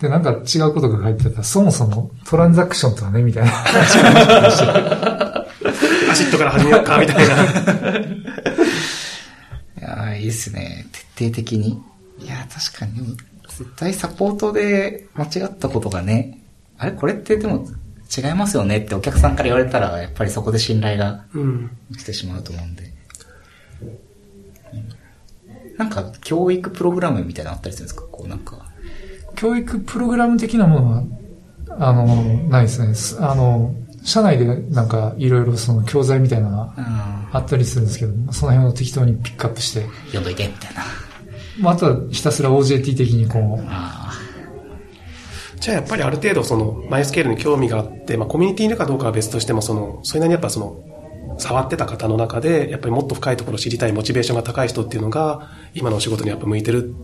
Speaker 3: で、なんか違うことが書いてたら、そもそもトランザクションとはね、みたいな。
Speaker 2: アシッドから始めようか、みたいな。
Speaker 1: いやーいいっすね。徹底的に。いやー確かに、絶対サポートで間違ったことがね、あれこれってでも違いますよねってお客さんから言われたら、やっぱりそこで信頼が
Speaker 2: うん。
Speaker 1: 来てしまうと思うんで。うんなんか、教育プログラムみたいなのあったりするんですか？こうなんか。
Speaker 3: 教育プログラム的なものは、あの、ないですね。すあの、社内でなんかいろいろその教材みたいなのが
Speaker 1: あ
Speaker 3: あったりするんですけど、その辺を適当にピックアップして、
Speaker 1: 読んどいて、みたいな。
Speaker 3: まあ、あとはひたすら OJT 的にこう、
Speaker 1: あ
Speaker 2: じゃあやっぱりある程度その、マイスケールに興味があって、まあコミュニティにいるかどうかは別としても、その、それなりにやっぱその、触ってた方の中で、やっぱりもっと深いところを知りたいモチベーションが高い人っていうのが、今のお仕事にやっぱ向いてる。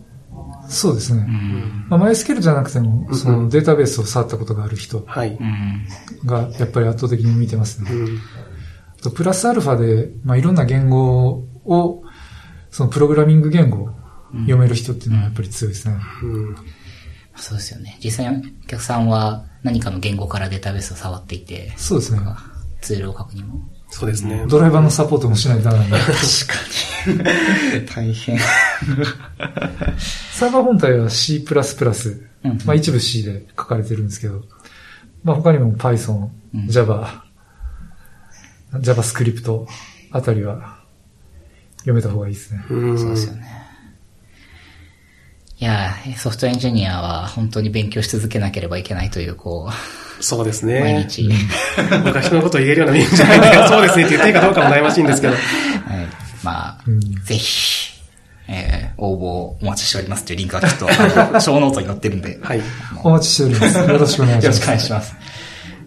Speaker 3: そうですね。
Speaker 1: あ。うん。
Speaker 3: まあ、マイスケールじゃなくても、そのデータベースを触ったことがある人
Speaker 2: はい。
Speaker 1: うん。
Speaker 3: がやっぱり圧倒的に見てますね。
Speaker 2: うん。
Speaker 3: あとプラスアルファで、まあ、いろんな言語を、そのプログラミング言語を読める人っていうのはやっぱり強いですね。
Speaker 2: うん。
Speaker 1: そうですよね。実際にお客さんは何かの言語からデータベースを触っていて、
Speaker 3: そうですね。
Speaker 1: ツールを確認も。
Speaker 2: そうですね。
Speaker 3: ドライバーのサポートもしないとダメなんで。
Speaker 1: 確かに。大変。
Speaker 3: サーバー本体は C++、
Speaker 1: うん
Speaker 3: まあ一部 C で書かれてるんですけど、まあ他にも Python
Speaker 1: うん
Speaker 3: Java、JavaScript あたりは読めた方がいいですね。
Speaker 2: うん。
Speaker 1: そうですよね。いやーソフトエンジニアは本当に勉強し続けなければいけないという、こ
Speaker 2: そうです
Speaker 1: う、毎
Speaker 2: ね。
Speaker 1: 日。
Speaker 2: 僕は人のことを言えるような身分じゃないから、そうですねって言っていいかどうかも悩ましいんですけど。
Speaker 1: はい、まあ、
Speaker 3: うん
Speaker 1: ぜひ、えー、応募お待ちしておりますというリンクがきっと、ショーノートに載ってるんで、
Speaker 2: はい。
Speaker 3: お待ちしております。よろしくお願いします。
Speaker 1: よろしくお願いします。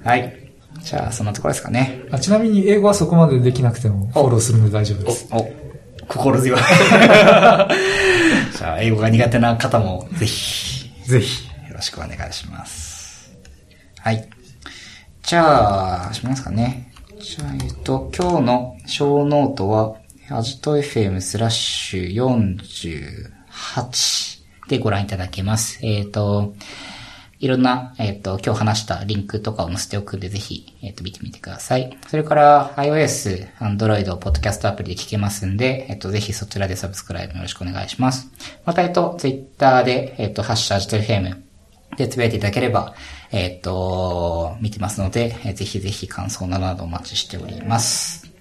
Speaker 1: はい。じゃあ、そんなところですかね。
Speaker 3: あちなみに英語はそこまでできなくてもフォローするので大丈夫です。
Speaker 1: お、心強い。じゃあ、英語が苦手な方も、ぜひ、
Speaker 3: ぜひ。
Speaker 1: よろしくお願いします。はい。じゃあ、しますかね。じゃあ、えっと、今日のショーノートは、アジト FM スラッシュ48でご覧いただけます。えっ、と、いろんな、えっ、と、今日話したリンクとかを載せておくんで、ぜひ、えっ、と、見てみてください。それから、iOS、Android、ポッドキャストアプリで聞けますんで、えっ、と、ぜひそちらでサブスクライブよろしくお願いします。また、えっ、と、Twitter で、えっ、と、ハッシュアジト FM、で、つぶやいていただければ、えっ、と、見てますので、えーぜひぜひ感想などなどお待ちしております。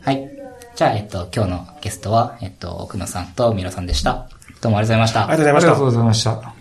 Speaker 1: はい。じゃあ、えっ、と、今日のゲストは、えっ、と、奥野さんとミロさんでした。どうもありがとうございました。
Speaker 2: ありがとうございました
Speaker 3: ありがとう。ございました。